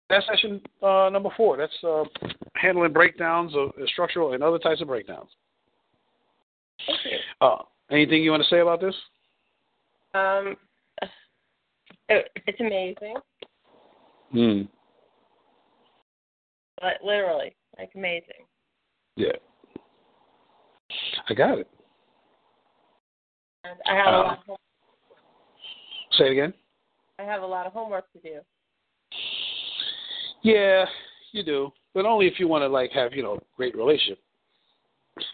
that's session uh, number four. That's uh, handling breakdowns of uh, structural and other types of breakdowns. Thank you. Uh, anything you want to say about this? Um, it, it's amazing, Hmm. but literally, like amazing. Yeah. I got it. And I have a Uh, lot. Of home, Say it again. I have a lot of homework to do. Yeah, you do, but only if you want to like have you know great relationship.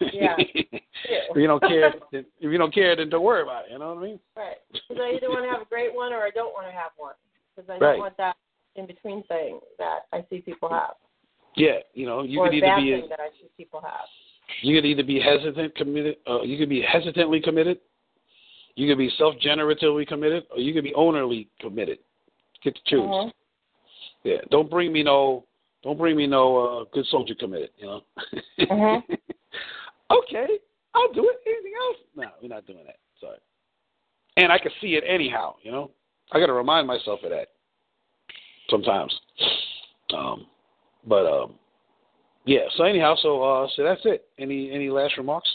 Yeah. if you don't care, then, if you don't care, then don't worry about it. You know what I mean? Right. Because I either want to have a great one or I don't want to have one. Because I don't want that in between thing that I see people have, Yeah, you know, you or could either be thing that I see people have. you could either be hesitant committed, uh, you could be hesitantly committed, you could be self-generatively committed, or you could be ownerly committed. Get to choose. Mhm. Yeah, don't bring me no Don't bring me no uh, good soldier committed. You know. Mhm. okay, I'll do it. Anything else? No, we're not doing that. Sorry. And I can see it anyhow. You know, I got to remind myself of that sometimes. Um, but um, yeah. So anyhow, so uh, so that's it. Any any last remarks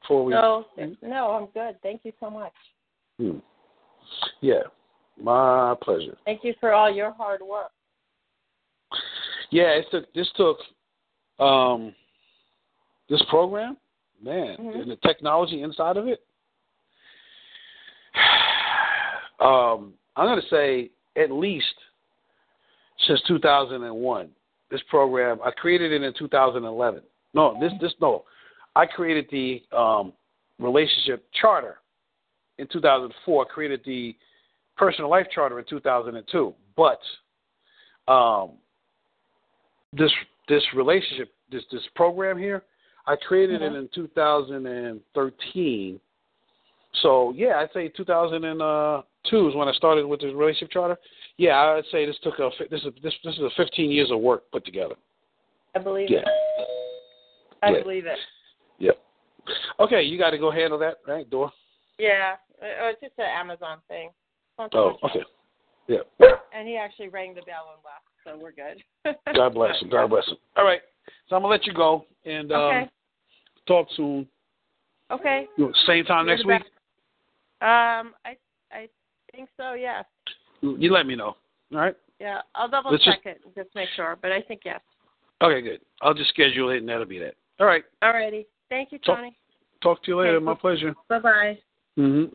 before we? No, no, I'm good. Thank you so much. Hmm. Yeah, my pleasure. Thank you for all your hard work. Yeah, it took this took um this program, man, Mhm. and the technology inside of it. Um, I'm gonna say at least since 2001. This program I created it in 2011. No, this this no, I created the um, relationship charter in 2004. I created the personal life charter in 2002. But um, this this relationship this this program here, I created it mm-hmm. in 2013. So yeah, I'd say 2002 is when I started with the relationship charter. Yeah, I'd say this took a this is this this is a 15 years of work put together. I believe Yeah. it. I Yeah. believe it. Yep. Okay, you got to go handle that, right, Dora? Yeah, it's just an Amazon thing. Oh, okay. Yeah. And he actually rang the bell and left, so we're good. God bless him. God bless him. All right. So I'm gonna let you go and um, talk soon. Okay. You- Same time You're next week. Um, I I think so. Yes. You let me know. All right. Yeah, I'll double Let's check it and just make sure, but I think yes. Okay, good. I'll just schedule it and that'll be that. All right. Alrighty. Thank you, Talk- Tony. Talk to you later. Okay. My pleasure. Bye bye. Mm-hmm.